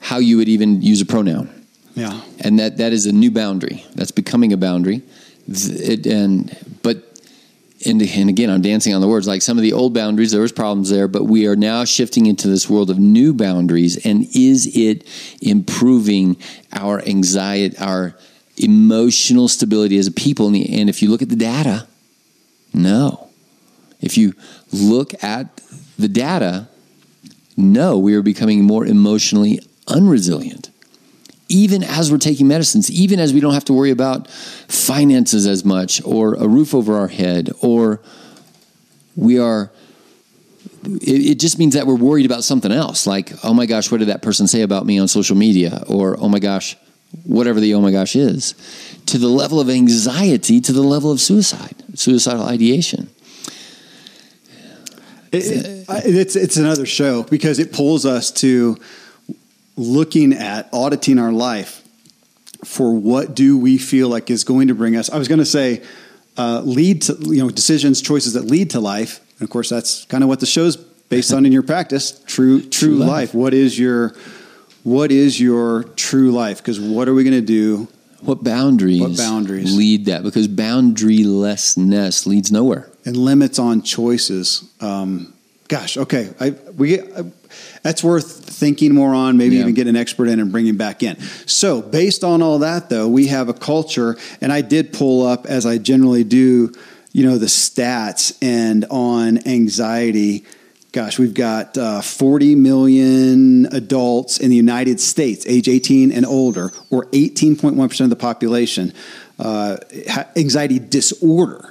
how you would even use a pronoun. Yeah. and that that is a new boundary. That's becoming a boundary. It, and but and and again, I'm dancing on the words. Like some of the old boundaries, there was problems there, but we are now shifting into this world of new boundaries. And is it improving our anxiety, our emotional stability as a people? And, if you look at the data, no. If you look at the data, no, we are becoming more emotionally unresilient even as we're taking medicines, even as we don't have to worry about finances as much or a roof over our head, or we are, it, it, just means that we're worried about something else. Like, oh my gosh, what did that person say about me on social media? Or, oh my gosh, whatever the oh my gosh is, to the level of anxiety, to the level of suicide, suicidal ideation. It, it, it's it's another show because it pulls us to looking at auditing our life for what do we feel like is going to bring us. I was going to say uh, lead to you know decisions, choices that lead to life. And of course, that's kind of what the show's based on in your practice. True, true, true life. life. What is your what is your true life? Because what are we going to do? What boundaries? What boundaries lead that? Because boundarylessness leads nowhere. And limits on choices. Um, gosh, okay, I, we I, that's worth thinking more on. Maybe yeah. even get an expert in and bring him back in. So, based on all that, though, we have a culture, and I did pull up as I generally do. You know the stats and on anxiety gosh, we've got uh, 40 million adults in the United States, age 18 and older, or 18.1% of the population, uh, anxiety disorder.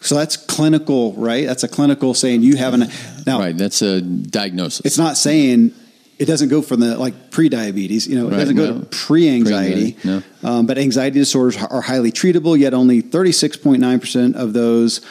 So that's clinical, right? That's a clinical saying you have an now. Right, that's a diagnosis. It's not saying it doesn't go from the like pre-diabetes. You know, it right, doesn't go no. to pre-anxiety. No. Um, but anxiety disorders are highly treatable. Yet only 36.9 percent of those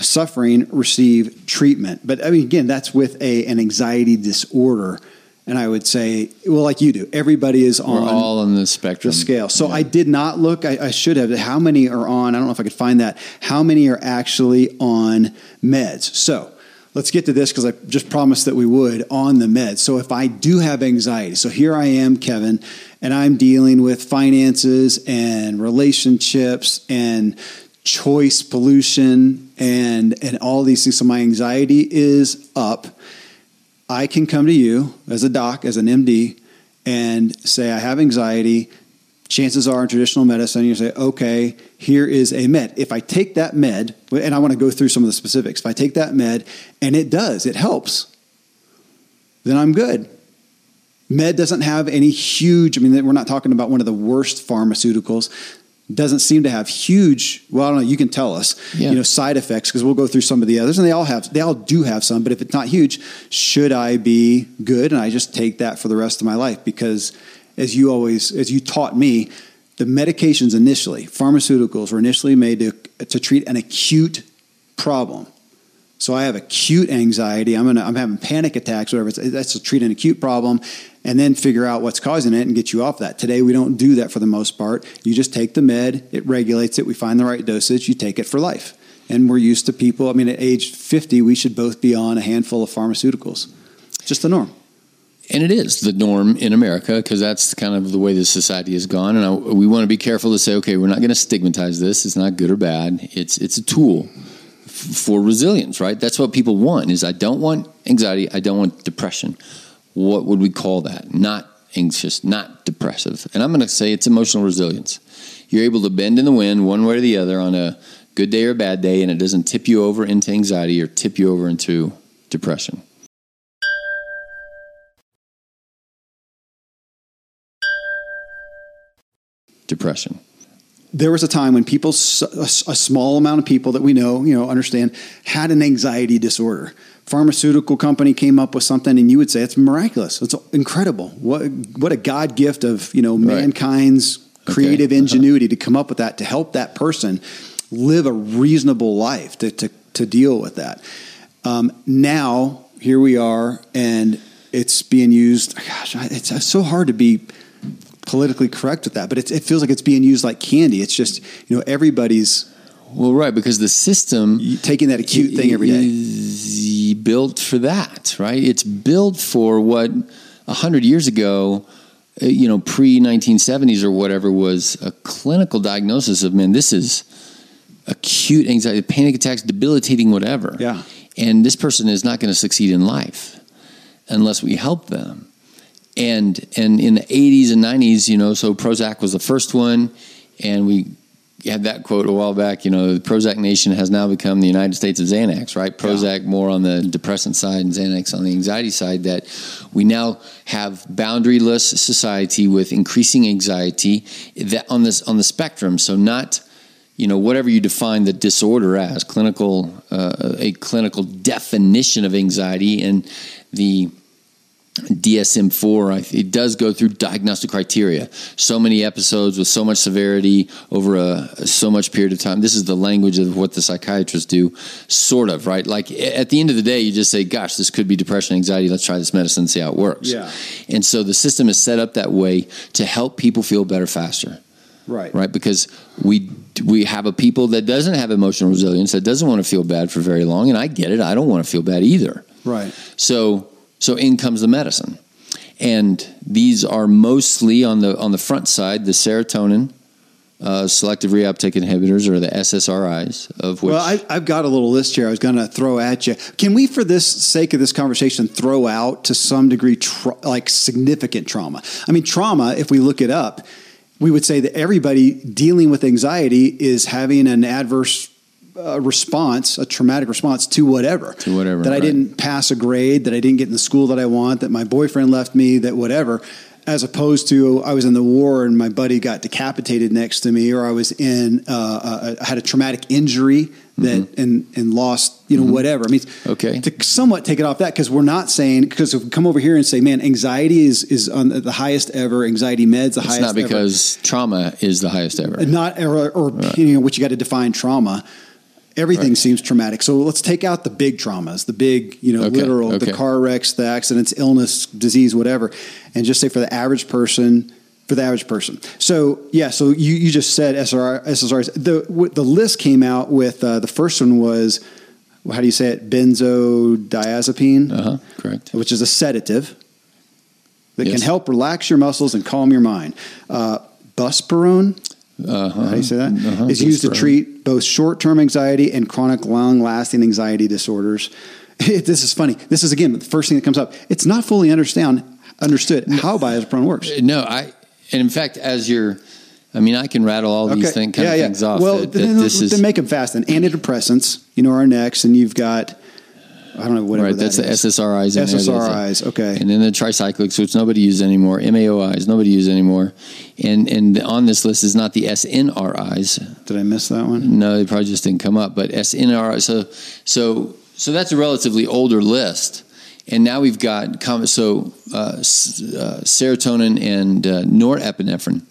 suffering receive treatment. But I mean, again, that's with a an anxiety disorder. And I would say, well, like you do, everybody is on We're all on the spectrum, the scale. So yeah. I did not look. I, I, should have. How many are on? I don't know if I could find that. How many are actually on meds? So let's get to this because I just promised that we would on the meds. So if I do have anxiety, so here I am, Kevin, and I'm dealing with finances and relationships and choice pollution and and all these things. So my anxiety is up I can come to you as a doc, as an MD, and say, I have anxiety. Chances are in traditional medicine, you say, okay, here is a med. If I take that med, and I want to go through some of the specifics, if I take that med and it does, it helps, then I'm good. Med doesn't have any huge, I mean, we're not talking about one of the worst pharmaceuticals doesn't seem to have huge well i don't know you can tell us yeah. you know side effects because we'll go through some of the others and they all have they all do have some but if it's not huge should i be good and i just take that for the rest of my life because as you always as you taught me the medications initially pharmaceuticals were initially made to, to treat an acute problem so I have acute anxiety. I'm, gonna, I'm having panic attacks, whatever. It's, that's to treat an acute problem and then figure out what's causing it and get you off that. Today, we don't do that for the most part. You just take the med, it regulates it, we find the right dosage, you take it for life. And we're used to people, I mean, at age 50, we should both be on a handful of pharmaceuticals. Just the norm. And it is the norm in America because that's kind of the way the society has gone. And I, we want to be careful to say, okay, we're not going to stigmatize this. It's not good or bad. It's it's a tool for resilience, right? That's what people want is I don't want anxiety, I don't want depression. What would we call that? Not anxious, not depressive. And I'm going to say it's emotional resilience. You're able to bend in the wind one way or the other on a good day or a bad day and it doesn't tip you over into anxiety or tip you over into depression. Depression there was a time when people, a small amount of people that we know, you know, understand, had an anxiety disorder. Pharmaceutical company came up with something, and you would say it's miraculous. It's incredible. What what a God gift of you know right. mankind's creative okay. Uh-huh. ingenuity uh-huh. to come up with that to help that person live a reasonable life to to, to deal with that. Um, now here we are, and it's being used. Gosh, it's, it's so hard to be politically correct with that, but it feels like it's being used like candy. It's just you know everybody's well, right, because the system taking that acute thing every day is built for that, right? It's built for what a hundred years ago, uh, you know, pre nineteen seventies or whatever was a clinical diagnosis of man. This is acute anxiety, panic attacks, debilitating, whatever. Yeah, and this person is not going to succeed in life unless we help them. And and in the eighties and nineties, you know, so Prozac was the first one, and we had that quote a while back. You know, the Prozac Nation has now become the United States of Xanax, right? Prozac yeah. more on the depressant side and Xanax on the anxiety side. That we now have boundaryless society with increasing anxiety that on this on the spectrum. So not you know whatever you define the disorder as clinical uh, a clinical definition of anxiety and the DSM 4, it does go through diagnostic criteria. So many episodes with so much severity over a so much period of time. This is the language of what the psychiatrists do, sort of, right? Like at the end of the day, you just say, gosh, this could be depression, anxiety. Let's try this medicine and see how it works. Yeah. And so the system is set up that way to help people feel better faster. Right. Right. Because we we have a people that doesn't have emotional resilience, that doesn't want to feel bad for very long. And I get it. I don't want to feel bad either. Right. So so in comes the medicine. And these are mostly on the on the front side, the serotonin, uh, selective reuptake inhibitors, or the SSRIs. Of which, well, I, have got a little list here. I was going to throw at you. Can we, for this sake of this conversation, throw out to some degree tra- like significant trauma? I mean, trauma. If we look it up, we would say that everybody dealing with anxiety is having an adverse a response, a traumatic response to whatever. To whatever. That I didn't pass a grade, that I didn't get in the school that I want, that my boyfriend left me, that whatever. As opposed to I was in the war and my buddy got decapitated next to me, or I was in, uh, uh, I had a traumatic injury that mm-hmm. and and lost you know mm-hmm. whatever. I mean, okay, to somewhat take it off that because we're not saying because if we come over here and say, man, anxiety is is on the highest ever. Anxiety meds the it's highest. Not because ever. trauma is the highest ever. Not or, or right. you know what you got to define trauma everything right. seems traumatic. So let's take out the big traumas, the big, you know, okay. literal, okay. the car wrecks, the accidents, illness, disease, whatever, and just say for the average person, for the average person. So yeah, so you, you just said SRR, SSRIs. The the list came out with uh, the first one was how do you say it? Benzodiazepine, uh-huh, correct, which is a sedative that yes. can help relax your muscles and calm your mind. Uh, Buspirone uh-huh. How do you say that? Uh-huh. Is used to treat both short-term anxiety and chronic, long-lasting anxiety disorders. this is funny. This is again the first thing that comes up. It's not fully understand understood how diazepam works. Uh, no, I and in fact, as you're, I mean, I can rattle all these thing, kind yeah, of yeah. things off. Well, that, then, that this then is, make them fast. Then antidepressants, you know, are next, and you've got I don't know whatever. Right, that's that the is. SSRIs. SSRIs, okay. And then the tricyclics, which nobody uses anymore. MAOIs, nobody uses anymore. And and on this list is not the SNRIs. Did I miss that one? No, they probably just didn't come up. But SNRI, so so so that's a relatively older list. And now we've got so uh, uh, serotonin and uh, norepinephrine.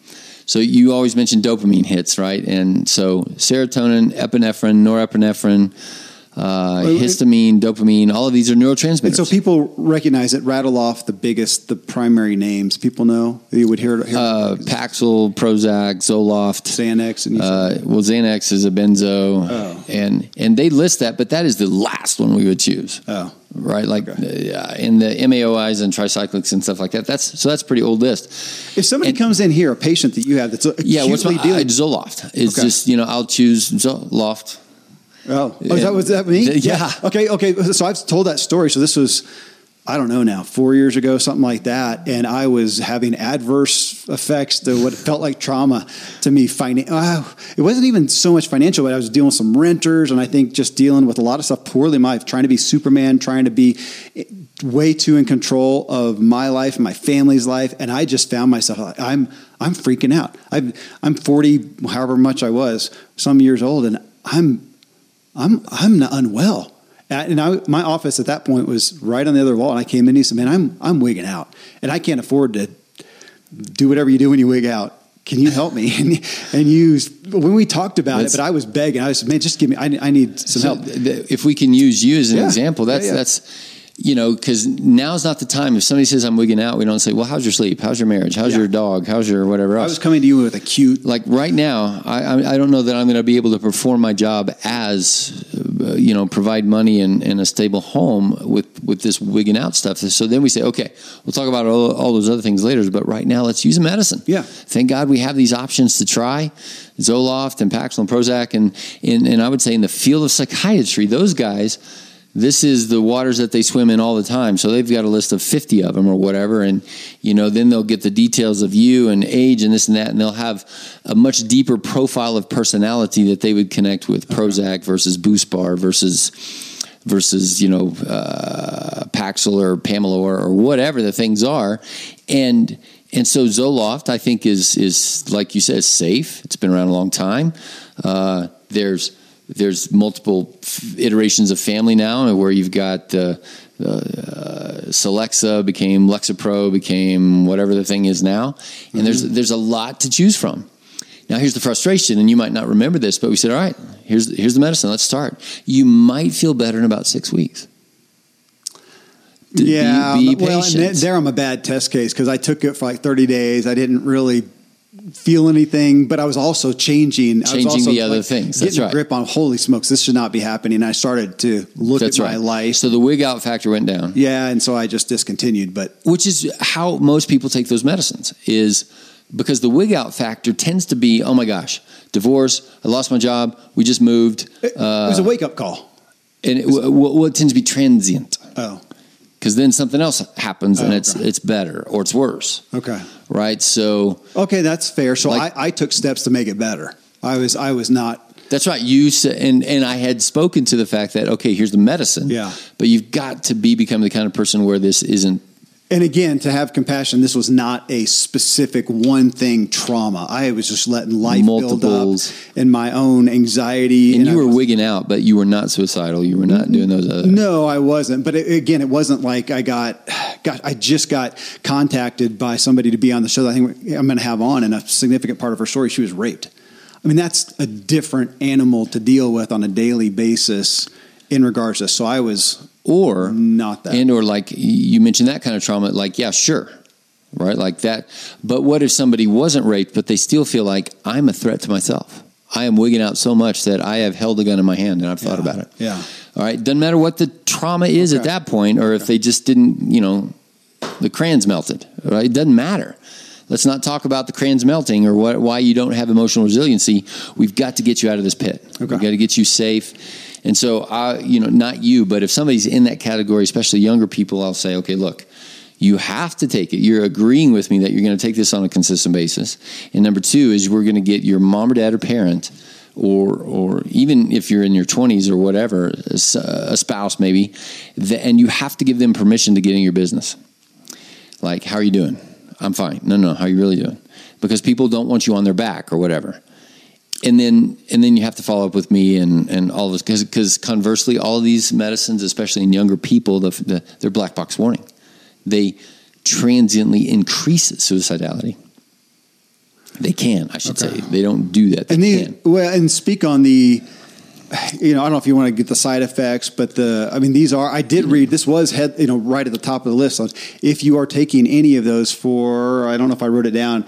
So you always mention dopamine hits, right? And so serotonin, epinephrine, norepinephrine uh, histamine, dopamine, all of these are neurotransmitters. And so people recognize it, rattle off the biggest, the primary names people know. You would hear, hear uh, Paxil, Prozac, Zoloft, Xanax, and uh, well, Xanax is a benzo, oh. and and they list that, but that is the last one we would choose. Oh, right, like okay. uh, in the MAOIs and tricyclics and stuff like that. That's so that's a pretty old list. If somebody and, comes in here, a patient that you have that's yeah, what's my dealing? Zoloft? It's okay. just you know I'll choose Zoloft Oh, oh is that was that me? Yeah. Okay. Okay. So I've told that story. So this was, I don't know now, four years ago, something like that, and I was having adverse effects to what felt like trauma to me. Finan- oh, it wasn't even so much financial, but I was dealing with some renters, and I think just dealing with a lot of stuff poorly in my life, trying to be Superman, trying to be eh, way too in control of my life and my family's life, and I just found myself like I'm I'm freaking out. i I'm 40, however much I was, some years old, and I'm I'm I'm unwell. And I, my office at that point was right on the other wall. And I came in and he said, "Man, I'm I'm wigging out, and I can't afford to do whatever you do when you wig out. Can you help me?" and, and you, when we talked about that's, it, but I was begging. I was, "Man, just give me. I, I need some so help." If we can use you as an yeah. example, that's yeah, yeah. that's you know, because now's not the time. If somebody says I'm wigging out, we don't say, "Well, how's your sleep? How's your marriage? How's Yeah. your dog? How's your whatever else?" I was coming to you with a cute. like right now, I, I I don't know that I'm going to be able to perform my job as uh, you know provide money and, and a stable home with with this wigging out stuff. So then we say, okay, we'll talk about all, all those other things later. But right now, let's use a medicine. Yeah. Thank God we have these options to try, Zoloft and Paxil and Prozac, and and, and I would say in the field of psychiatry, those guys. This is the waters that they swim in all the time. So they've got a list of 50 of them or whatever. And, you know, then they'll get the details of you and age and this and that. And they'll have a much deeper profile of personality that they would connect with Prozac versus BuSpar versus, versus, you know, uh, Paxil or Pamelor or, or whatever the things are. And, and so Zoloft, I think, is, is like you said, safe. It's been around a long time. Uh, there's, there's multiple f- iterations of family now where you've got uh, uh, Celexa became Lexapro became whatever the thing is now, and there's there's a lot to choose from. Now here's the frustration, and you might not remember this, but we said, all right, here's here's the medicine. Let's start. You might feel better in about six weeks. D- yeah, be, but- well, there I'm a bad test case because I took it for like 30 days. I didn't really feel anything, but I was also changing. I was Changing also, the other things. That's getting a grip on holy smokes, this should not be happening. I started to look That's at right. my life. So the wig out factor went down. yeah, and so I just discontinued. But which is how most people take those medicines is because the wig out factor tends to be oh my gosh divorce i lost my job we just moved it, uh, it was a wake up call. and it, w- w- well, it tends to be transient Oh, because then something else happens and Oh, it's okay. it's better or it's worse okay, right so okay, that's fair. So Like- I, I took steps to make it better. I was I was not. that's right you s- and and i had spoken to the fact that okay here's the medicine Yeah. but you've got to be become the kind of person where this isn't And again, to have compassion, this was not a specific one thing trauma. I was just letting life build up and my own anxiety. and you I were was- wigging out but you were not suicidal you were not doing those other No, I wasn't. But it, again, it wasn't like I got, got. I just got contacted by somebody to be on the show that I think I'm going to have on, and a significant part of her story, she was raped. I mean, that's a different animal to deal with on a daily basis in regards to. So I was or not that. and or like you mentioned that kind of trauma like yeah sure right? Like that. But what if somebody wasn't raped but they still feel like i'm a threat to myself. I am wigging out so much that i have held a gun in my hand and i've thought Yeah, about it. yeah. all right? Doesn't matter what the trauma is at that point or if they just didn't you know the crayons melted right? It doesn't matter. Let's not talk about the crayons melting or what, why you don't have emotional resiliency. We've got to get you out of this pit. Okay. we've got to get you safe and so, I, you know, not you, but if somebody's in that category, especially younger people, I'll say, okay, look, you have to take it. You're agreeing with me that you're going to take this on a consistent basis. And number two is we're going to get your mom or dad or parent, or or even if you're in your 20s or whatever, a spouse maybe, and you have to give them permission to get in your business. Like, how are you doing? I'm fine. No, no, how are you really doing? Because people don't want you on their back or whatever and then and then you have to follow up with me and and all of this because because conversely all these medicines especially in younger people the, the their black box warning they transiently increase suicidality they can i should Okay. say they don't do that they and the can well, and speak on the. You know, I don't know if you want to get the side effects, but the I mean, these are. I did read this was head. You know, right at the top of the list. If you are taking any of those for, I don't know if I wrote it down,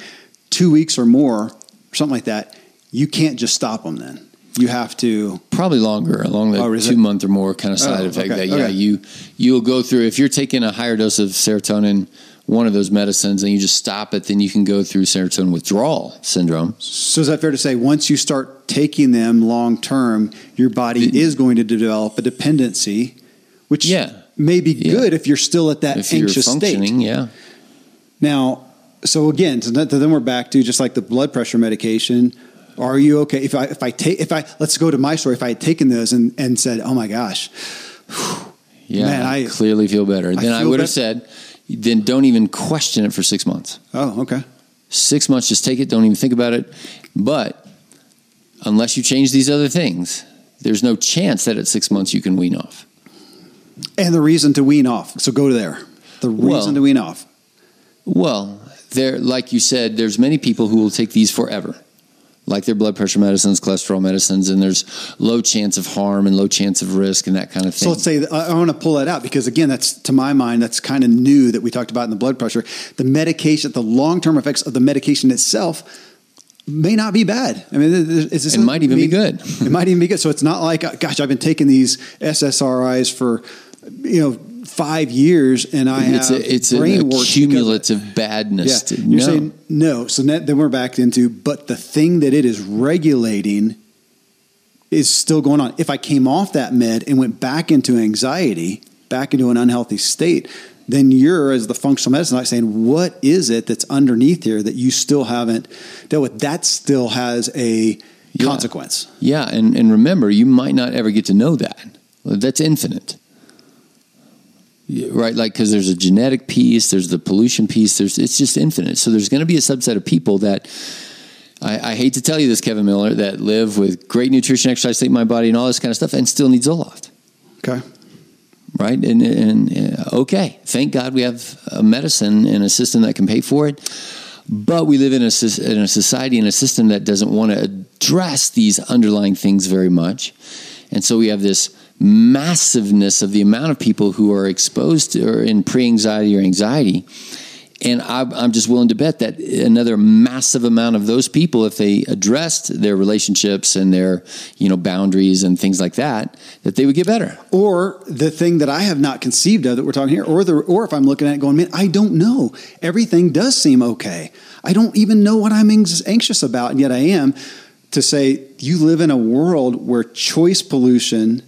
two weeks or more, or something like that, you can't just stop them. Then you have to. probably longer along the Oh, two month or more kind of oh, side Oh, effect okay, that yeah okay. you you'll go through if you're taking a higher dose of serotonin one of those medicines and you just stop it then you can go through serotonin withdrawal syndrome So is that fair to say? Once you start taking them long term, your body is going to develop a dependency, which Yeah. may be Yeah. good if you're still at that if anxious state. yeah Now, so again, so then we're back to just like the blood pressure medication. Are you okay if I if I take if I let's go to my story if I had taken those and and said oh my gosh Yeah, Man, I, I- clearly feel better. then I feel would have said, then don't even question it for six months. oh okay Six months, just take it. Don't even think about it. But unless you change these other things, there's no chance that at six months you can wean off. and the reason to wean off so go to there the reason Well- to wean off Well, there, like you said, there's many people who will take these forever, like their blood pressure medicines, cholesterol medicines, and there's low chance of harm and low chance of risk and that kind of thing. So let's say I, I want to pull that out because again, that's to my mind that's kind of new that we talked about in the blood pressure. The medication, the long term effects of the medication itself may not be bad. I mean, it's it might even be good. it might even be good. So it's not like, uh, gosh, I've been taking these SSRIs for you know five years and I it's have a, it's brain an works accumulative badness. Yeah, to- you're no. saying no. So that, then we're back into, but the thing that it is regulating is still going on. If I came off that med and went back into anxiety, back into an unhealthy state, then you're, as the functional medicine, like saying, what is it that's underneath here that you still haven't dealt with? That still has a Yeah. consequence. Yeah, and, and remember, you might not ever get to know that. That's infinite. Right, like because there's a genetic piece, there's the pollution piece, there's it's just infinite. So there's going to be a subset of people that I, I hate to tell you this, Kevin Miller, that live with great nutrition, exercise, sleep, my body, and all this kind of stuff, and still need Zoloft. Okay. right? And, and uh, okay, thank God we have a medicine and a system that can pay for it. But we live in a, in a society and a system that doesn't want to address these underlying things very much. And so we have this massiveness of the amount of people who are exposed to, or in pre anxiety or anxiety. And I'm I'm just willing to bet that another massive amount of those people, if they addressed their relationships and their, you know, boundaries and things like that, that they would get better. Or the thing that I have not conceived of that we're talking here, or the or if I'm looking at it going, man, I don't know. Everything does seem okay. I don't even know what I'm anxious about, and yet I am. To say you live in a world where choice pollution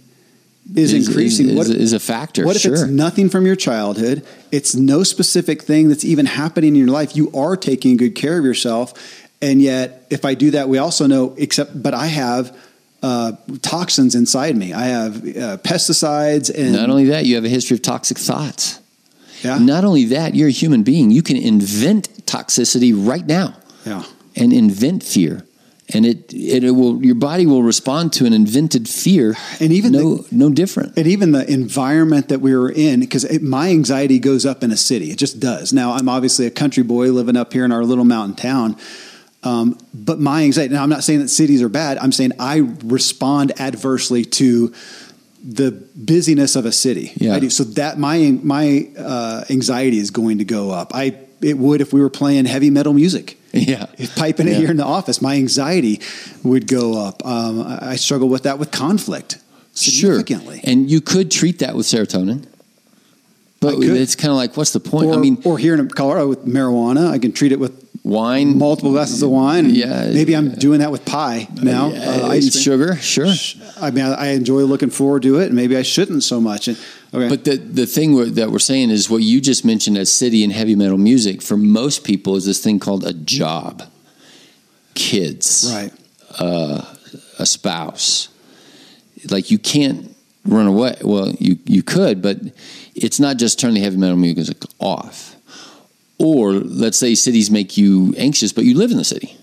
is, increasing. is, what, is a factor. what if sure. it's nothing from your childhood? It's no specific thing that's even happening in your life. You are taking good care of yourself, and yet if I do that, we also know. Except, but I have uh, toxins inside me. I have uh, pesticides and Not only that, you have a history of toxic thoughts. yeah, Not only that, you're a human being. You can invent toxicity right now yeah. and invent fear. And it, it, it will your body will respond to an invented fear And even no no different. and even the environment that we were in because my anxiety goes up in a city it just does now i'm obviously a country boy living up here in our little mountain town um, but my anxiety now i'm not saying that cities are bad i'm saying i respond adversely to the busyness of a city Yeah. I do. so that my my uh, anxiety is going to go up i it would if we were playing heavy metal music Yeah. if piping it Yeah. here in the office, my anxiety would go up. Um, I struggle with that with conflict significantly. Sure. And you could treat that with serotonin. But it's kind of like, what's the point? Or, I mean, or here in Colorado with marijuana, I can treat it with wine, multiple glasses of wine. Yeah. maybe I'm doing that with pie now. uh, uh, ice sugar, sure. I mean, I, I enjoy looking forward to it, and maybe I shouldn't so much. And, okay, But the the thing we're, that we're saying is what you just mentioned as city and heavy metal music for most people is this thing called a job, kids, right, uh, a spouse. Like you can't run away. Well, you you could, but it's not just turn the heavy metal music off. Or let's say cities make you anxious, but you live in the city.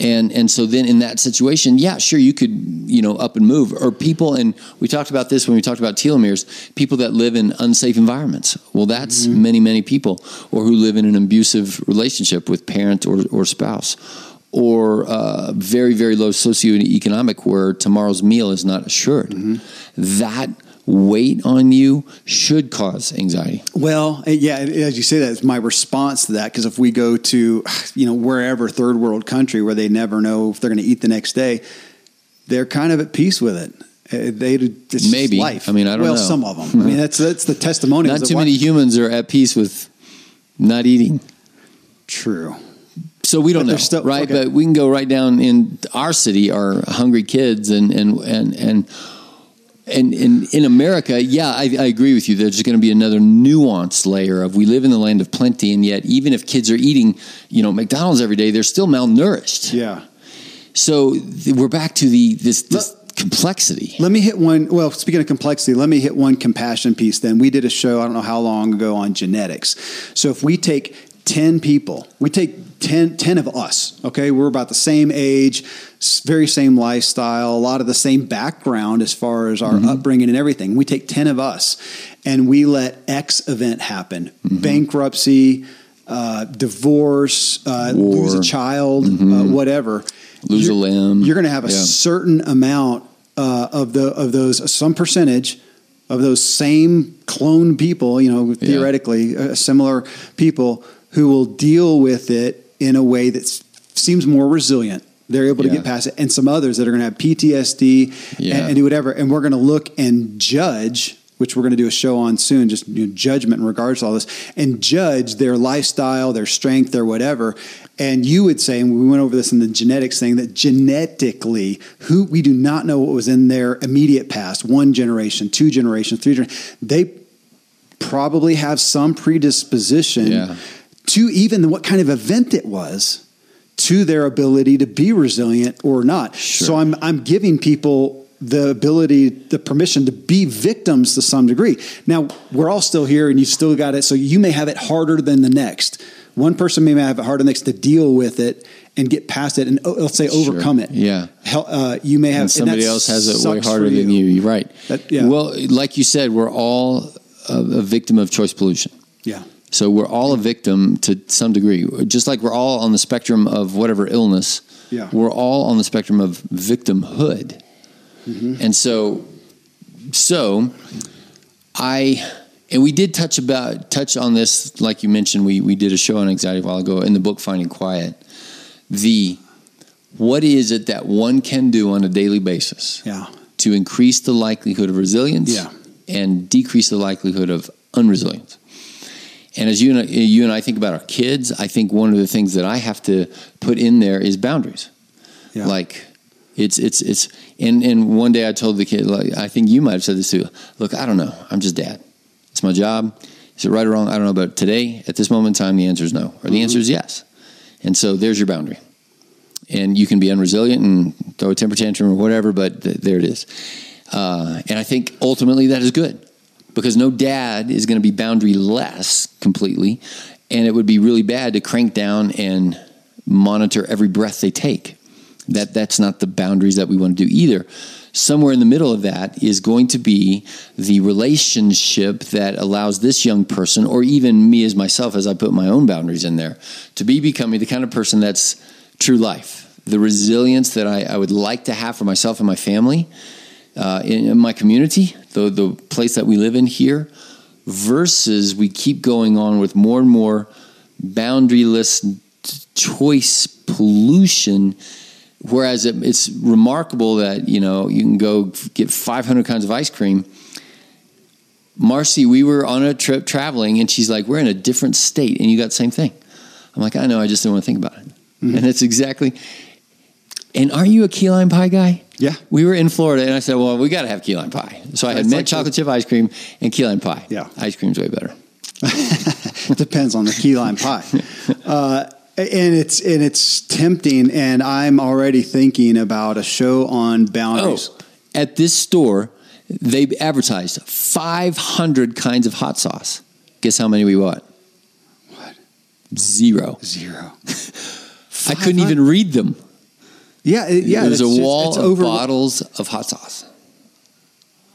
And and so then in that situation, yeah, sure, you could you know up and move. Or people, and we talked about this when we talked about telomeres. People that live in unsafe environments. Well, that's many many people, or who live in an abusive relationship with parent or or spouse, or uh, very very low socioeconomic where tomorrow's meal is not assured. That weight on you should cause anxiety. Well, yeah, as you say that, it's my response to that. Because if we go to, you know, wherever third world country where they never know if they're going to eat the next day, they're kind of at peace with it. Uh, They it's Maybe. life. I mean, I don't well, know. some of them. I mean, that's that's the testimony. Not too many humans are at peace with not eating. True. So we don't know, still- right? okay. But we can go right down in our city, our hungry kids, and and and and and, and in America, yeah, I, I agree with you. There's going to be another nuanced layer of we live in the land of plenty, and yet even if kids are eating, you know, McDonald's every day, they're still malnourished. Yeah. So th- we're back to the this, this complexity. Let me hit one. Well, speaking of complexity, let me hit one compassion piece. Then we did a show. I don't know how long ago on genetics. So if we take ten people, we take 10, 10 of us. Okay, we're about the same age, very same lifestyle, a lot of the same background as far as our upbringing and everything. We take ten of us, and we let X event happen: bankruptcy, uh, divorce, uh, lose a child, uh, whatever. lose a limb. You're going to have a Yeah. certain amount uh, of the of those some percentage of those same clone people, you know, theoretically uh, similar people who will deal with it in a way that seems more resilient. They're able to Yeah. get past it, and some others that are going to have PTSD Yeah. and, and do whatever. And we're going to look and judge, which we're going to do a show on soon, just you know, judgment in regards to all this, and judge their lifestyle, their strength, their whatever. And you would say, and we went over this in the genetics thing, that genetically, who we do not know what was in their immediate past, one generation, two generations, three generations. They probably have some predisposition Yeah. To even what kind of event it was to their ability to be resilient or not. Sure. So I'm I'm giving people the ability, the permission to be victims to some degree. Now we're all still here, and you still got it. So you may have it harder than the next. One person may have it harder than the next to deal with it and get past it, and oh, let's say Sure. overcome it. Yeah. Hel- uh, you may have and somebody else has it way harder for than you. You're right. That- yeah. Well, like you said, we're all a, a victim of choice pollution. Yeah. So we're all a victim to some degree. Just like we're all on the spectrum of whatever illness, Yeah. we're all on the spectrum of victimhood. Mm-hmm. And so, so I, and we did touch about touch on this, like you mentioned. We we did a show on anxiety a while ago in the book Finding Quiet. The what is it that one can do on a daily basis Yeah. to increase the likelihood of resilience Yeah. and decrease the likelihood of unresilience. And as you and, you and I think about our kids, I think one of the things that I have to put in there is boundaries. Yeah. Like it's it's it's and and one day I told the kid like I think you might have said this too. Look, I don't know. I'm just dad. It's my job. Is it right or wrong? I don't know. But today, at this moment in time, the answer is no, or the answer is yes. And so there's your boundary. And you can be unresilient and throw a temper tantrum or whatever, but th- there it is. Uh, and I think ultimately that is good because no dad is going to be boundary less completely. And it would be really bad to crank down and monitor every breath they take. That that's not the boundaries that we want to do either. Somewhere in the middle of that is going to be the relationship that allows this young person, or even me as myself, as I put my own boundaries in there, to be becoming the kind of person that's true life. The resilience that I, I would like to have for myself and my family, uh, in, in my community, the the place that we live in here, versus we keep going on with more and more boundaryless choice pollution. Whereas it, it's remarkable that you know you can go get 500 kinds of ice cream. Marcy, we were on a trip traveling, and she's like, "We're in a different state, and you got the same thing." I'm like, "I know, I just didn't want to think about it." Mm-hmm. And it's exactly. And are you a key lime pie guy? Yeah. We were in Florida, and I said, "Well, we got to have key lime pie." So I had mint like chocolate chip ice cream and key lime pie. Yeah. ice cream's way better. It Depends on the key lime pie. Uh, and it's and it's tempting, and I'm already thinking about a show on boundaries. Oh, at this store, they advertised 500 kinds of hot sauce. Guess how many we bought? What? Zero. Zero. I couldn't even read them. Yeah, it, yeah. There's a just- wall it's of over- bottles of hot sauce.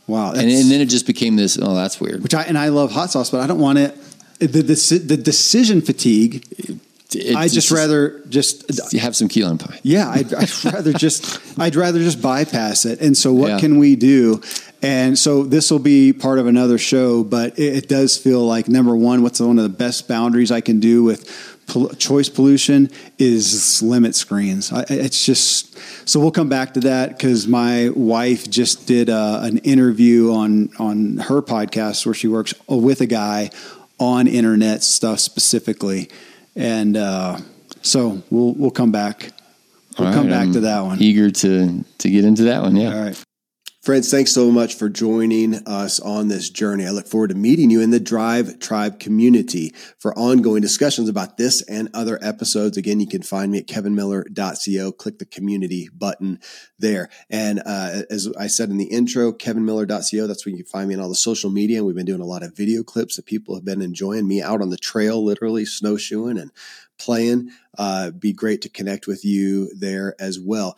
Wow, And, and then it just became this, oh, that's weird. which I and I love hot sauce, but I don't want it. The, the, the decision fatigue. It- I just rather just You have some key lime pie. Yeah, I'd, I'd rather just I'd rather just bypass it. And so, what Yeah. can we do? And so, this will be part of another show, but it, it does feel like number one, what's one of the best boundaries I can do with pol- choice pollution is limit screens. I, it's just so we'll come back to that because my wife just did uh an interview on on her podcast where she works with a guy on internet stuff specifically, and uh, so we'll we'll come back. We'll All come back I'm to that one. Eager to, to get into that one, yeah. All right. Friends, thanks so much for joining us on this journey. I look forward to meeting you in the Drive Tribe community for ongoing discussions about this and other episodes. Again, you can find me at kevinmiller.co. Click the community button there. And uh, as I said in the intro, kevinmiller.co, that's where you can find me on all the social media. And we've been doing a lot of video clips that people have been enjoying me out on the trail, literally snowshoeing and playing. Uh, be great to connect with you there as well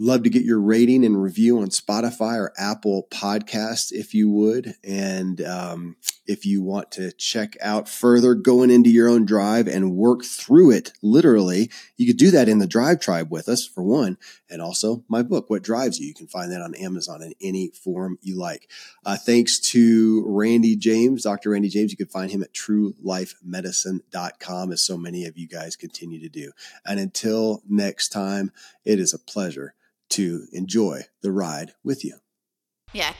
Love to get your rating and review on Spotify or Apple Podcasts, if you would. And um, if you want to check out further going into your own drive and work through it literally, you could do that in the Drive Tribe with us, for one. And also my book, What Drives You. You can find that on Amazon in any form you like. Uh, thanks to Randy James, Dr. Randy James. You can find him at truelifemedicine.com, as so many of you guys continue to do. And until next time, it is a pleasure to enjoy the ride with you. Yeah.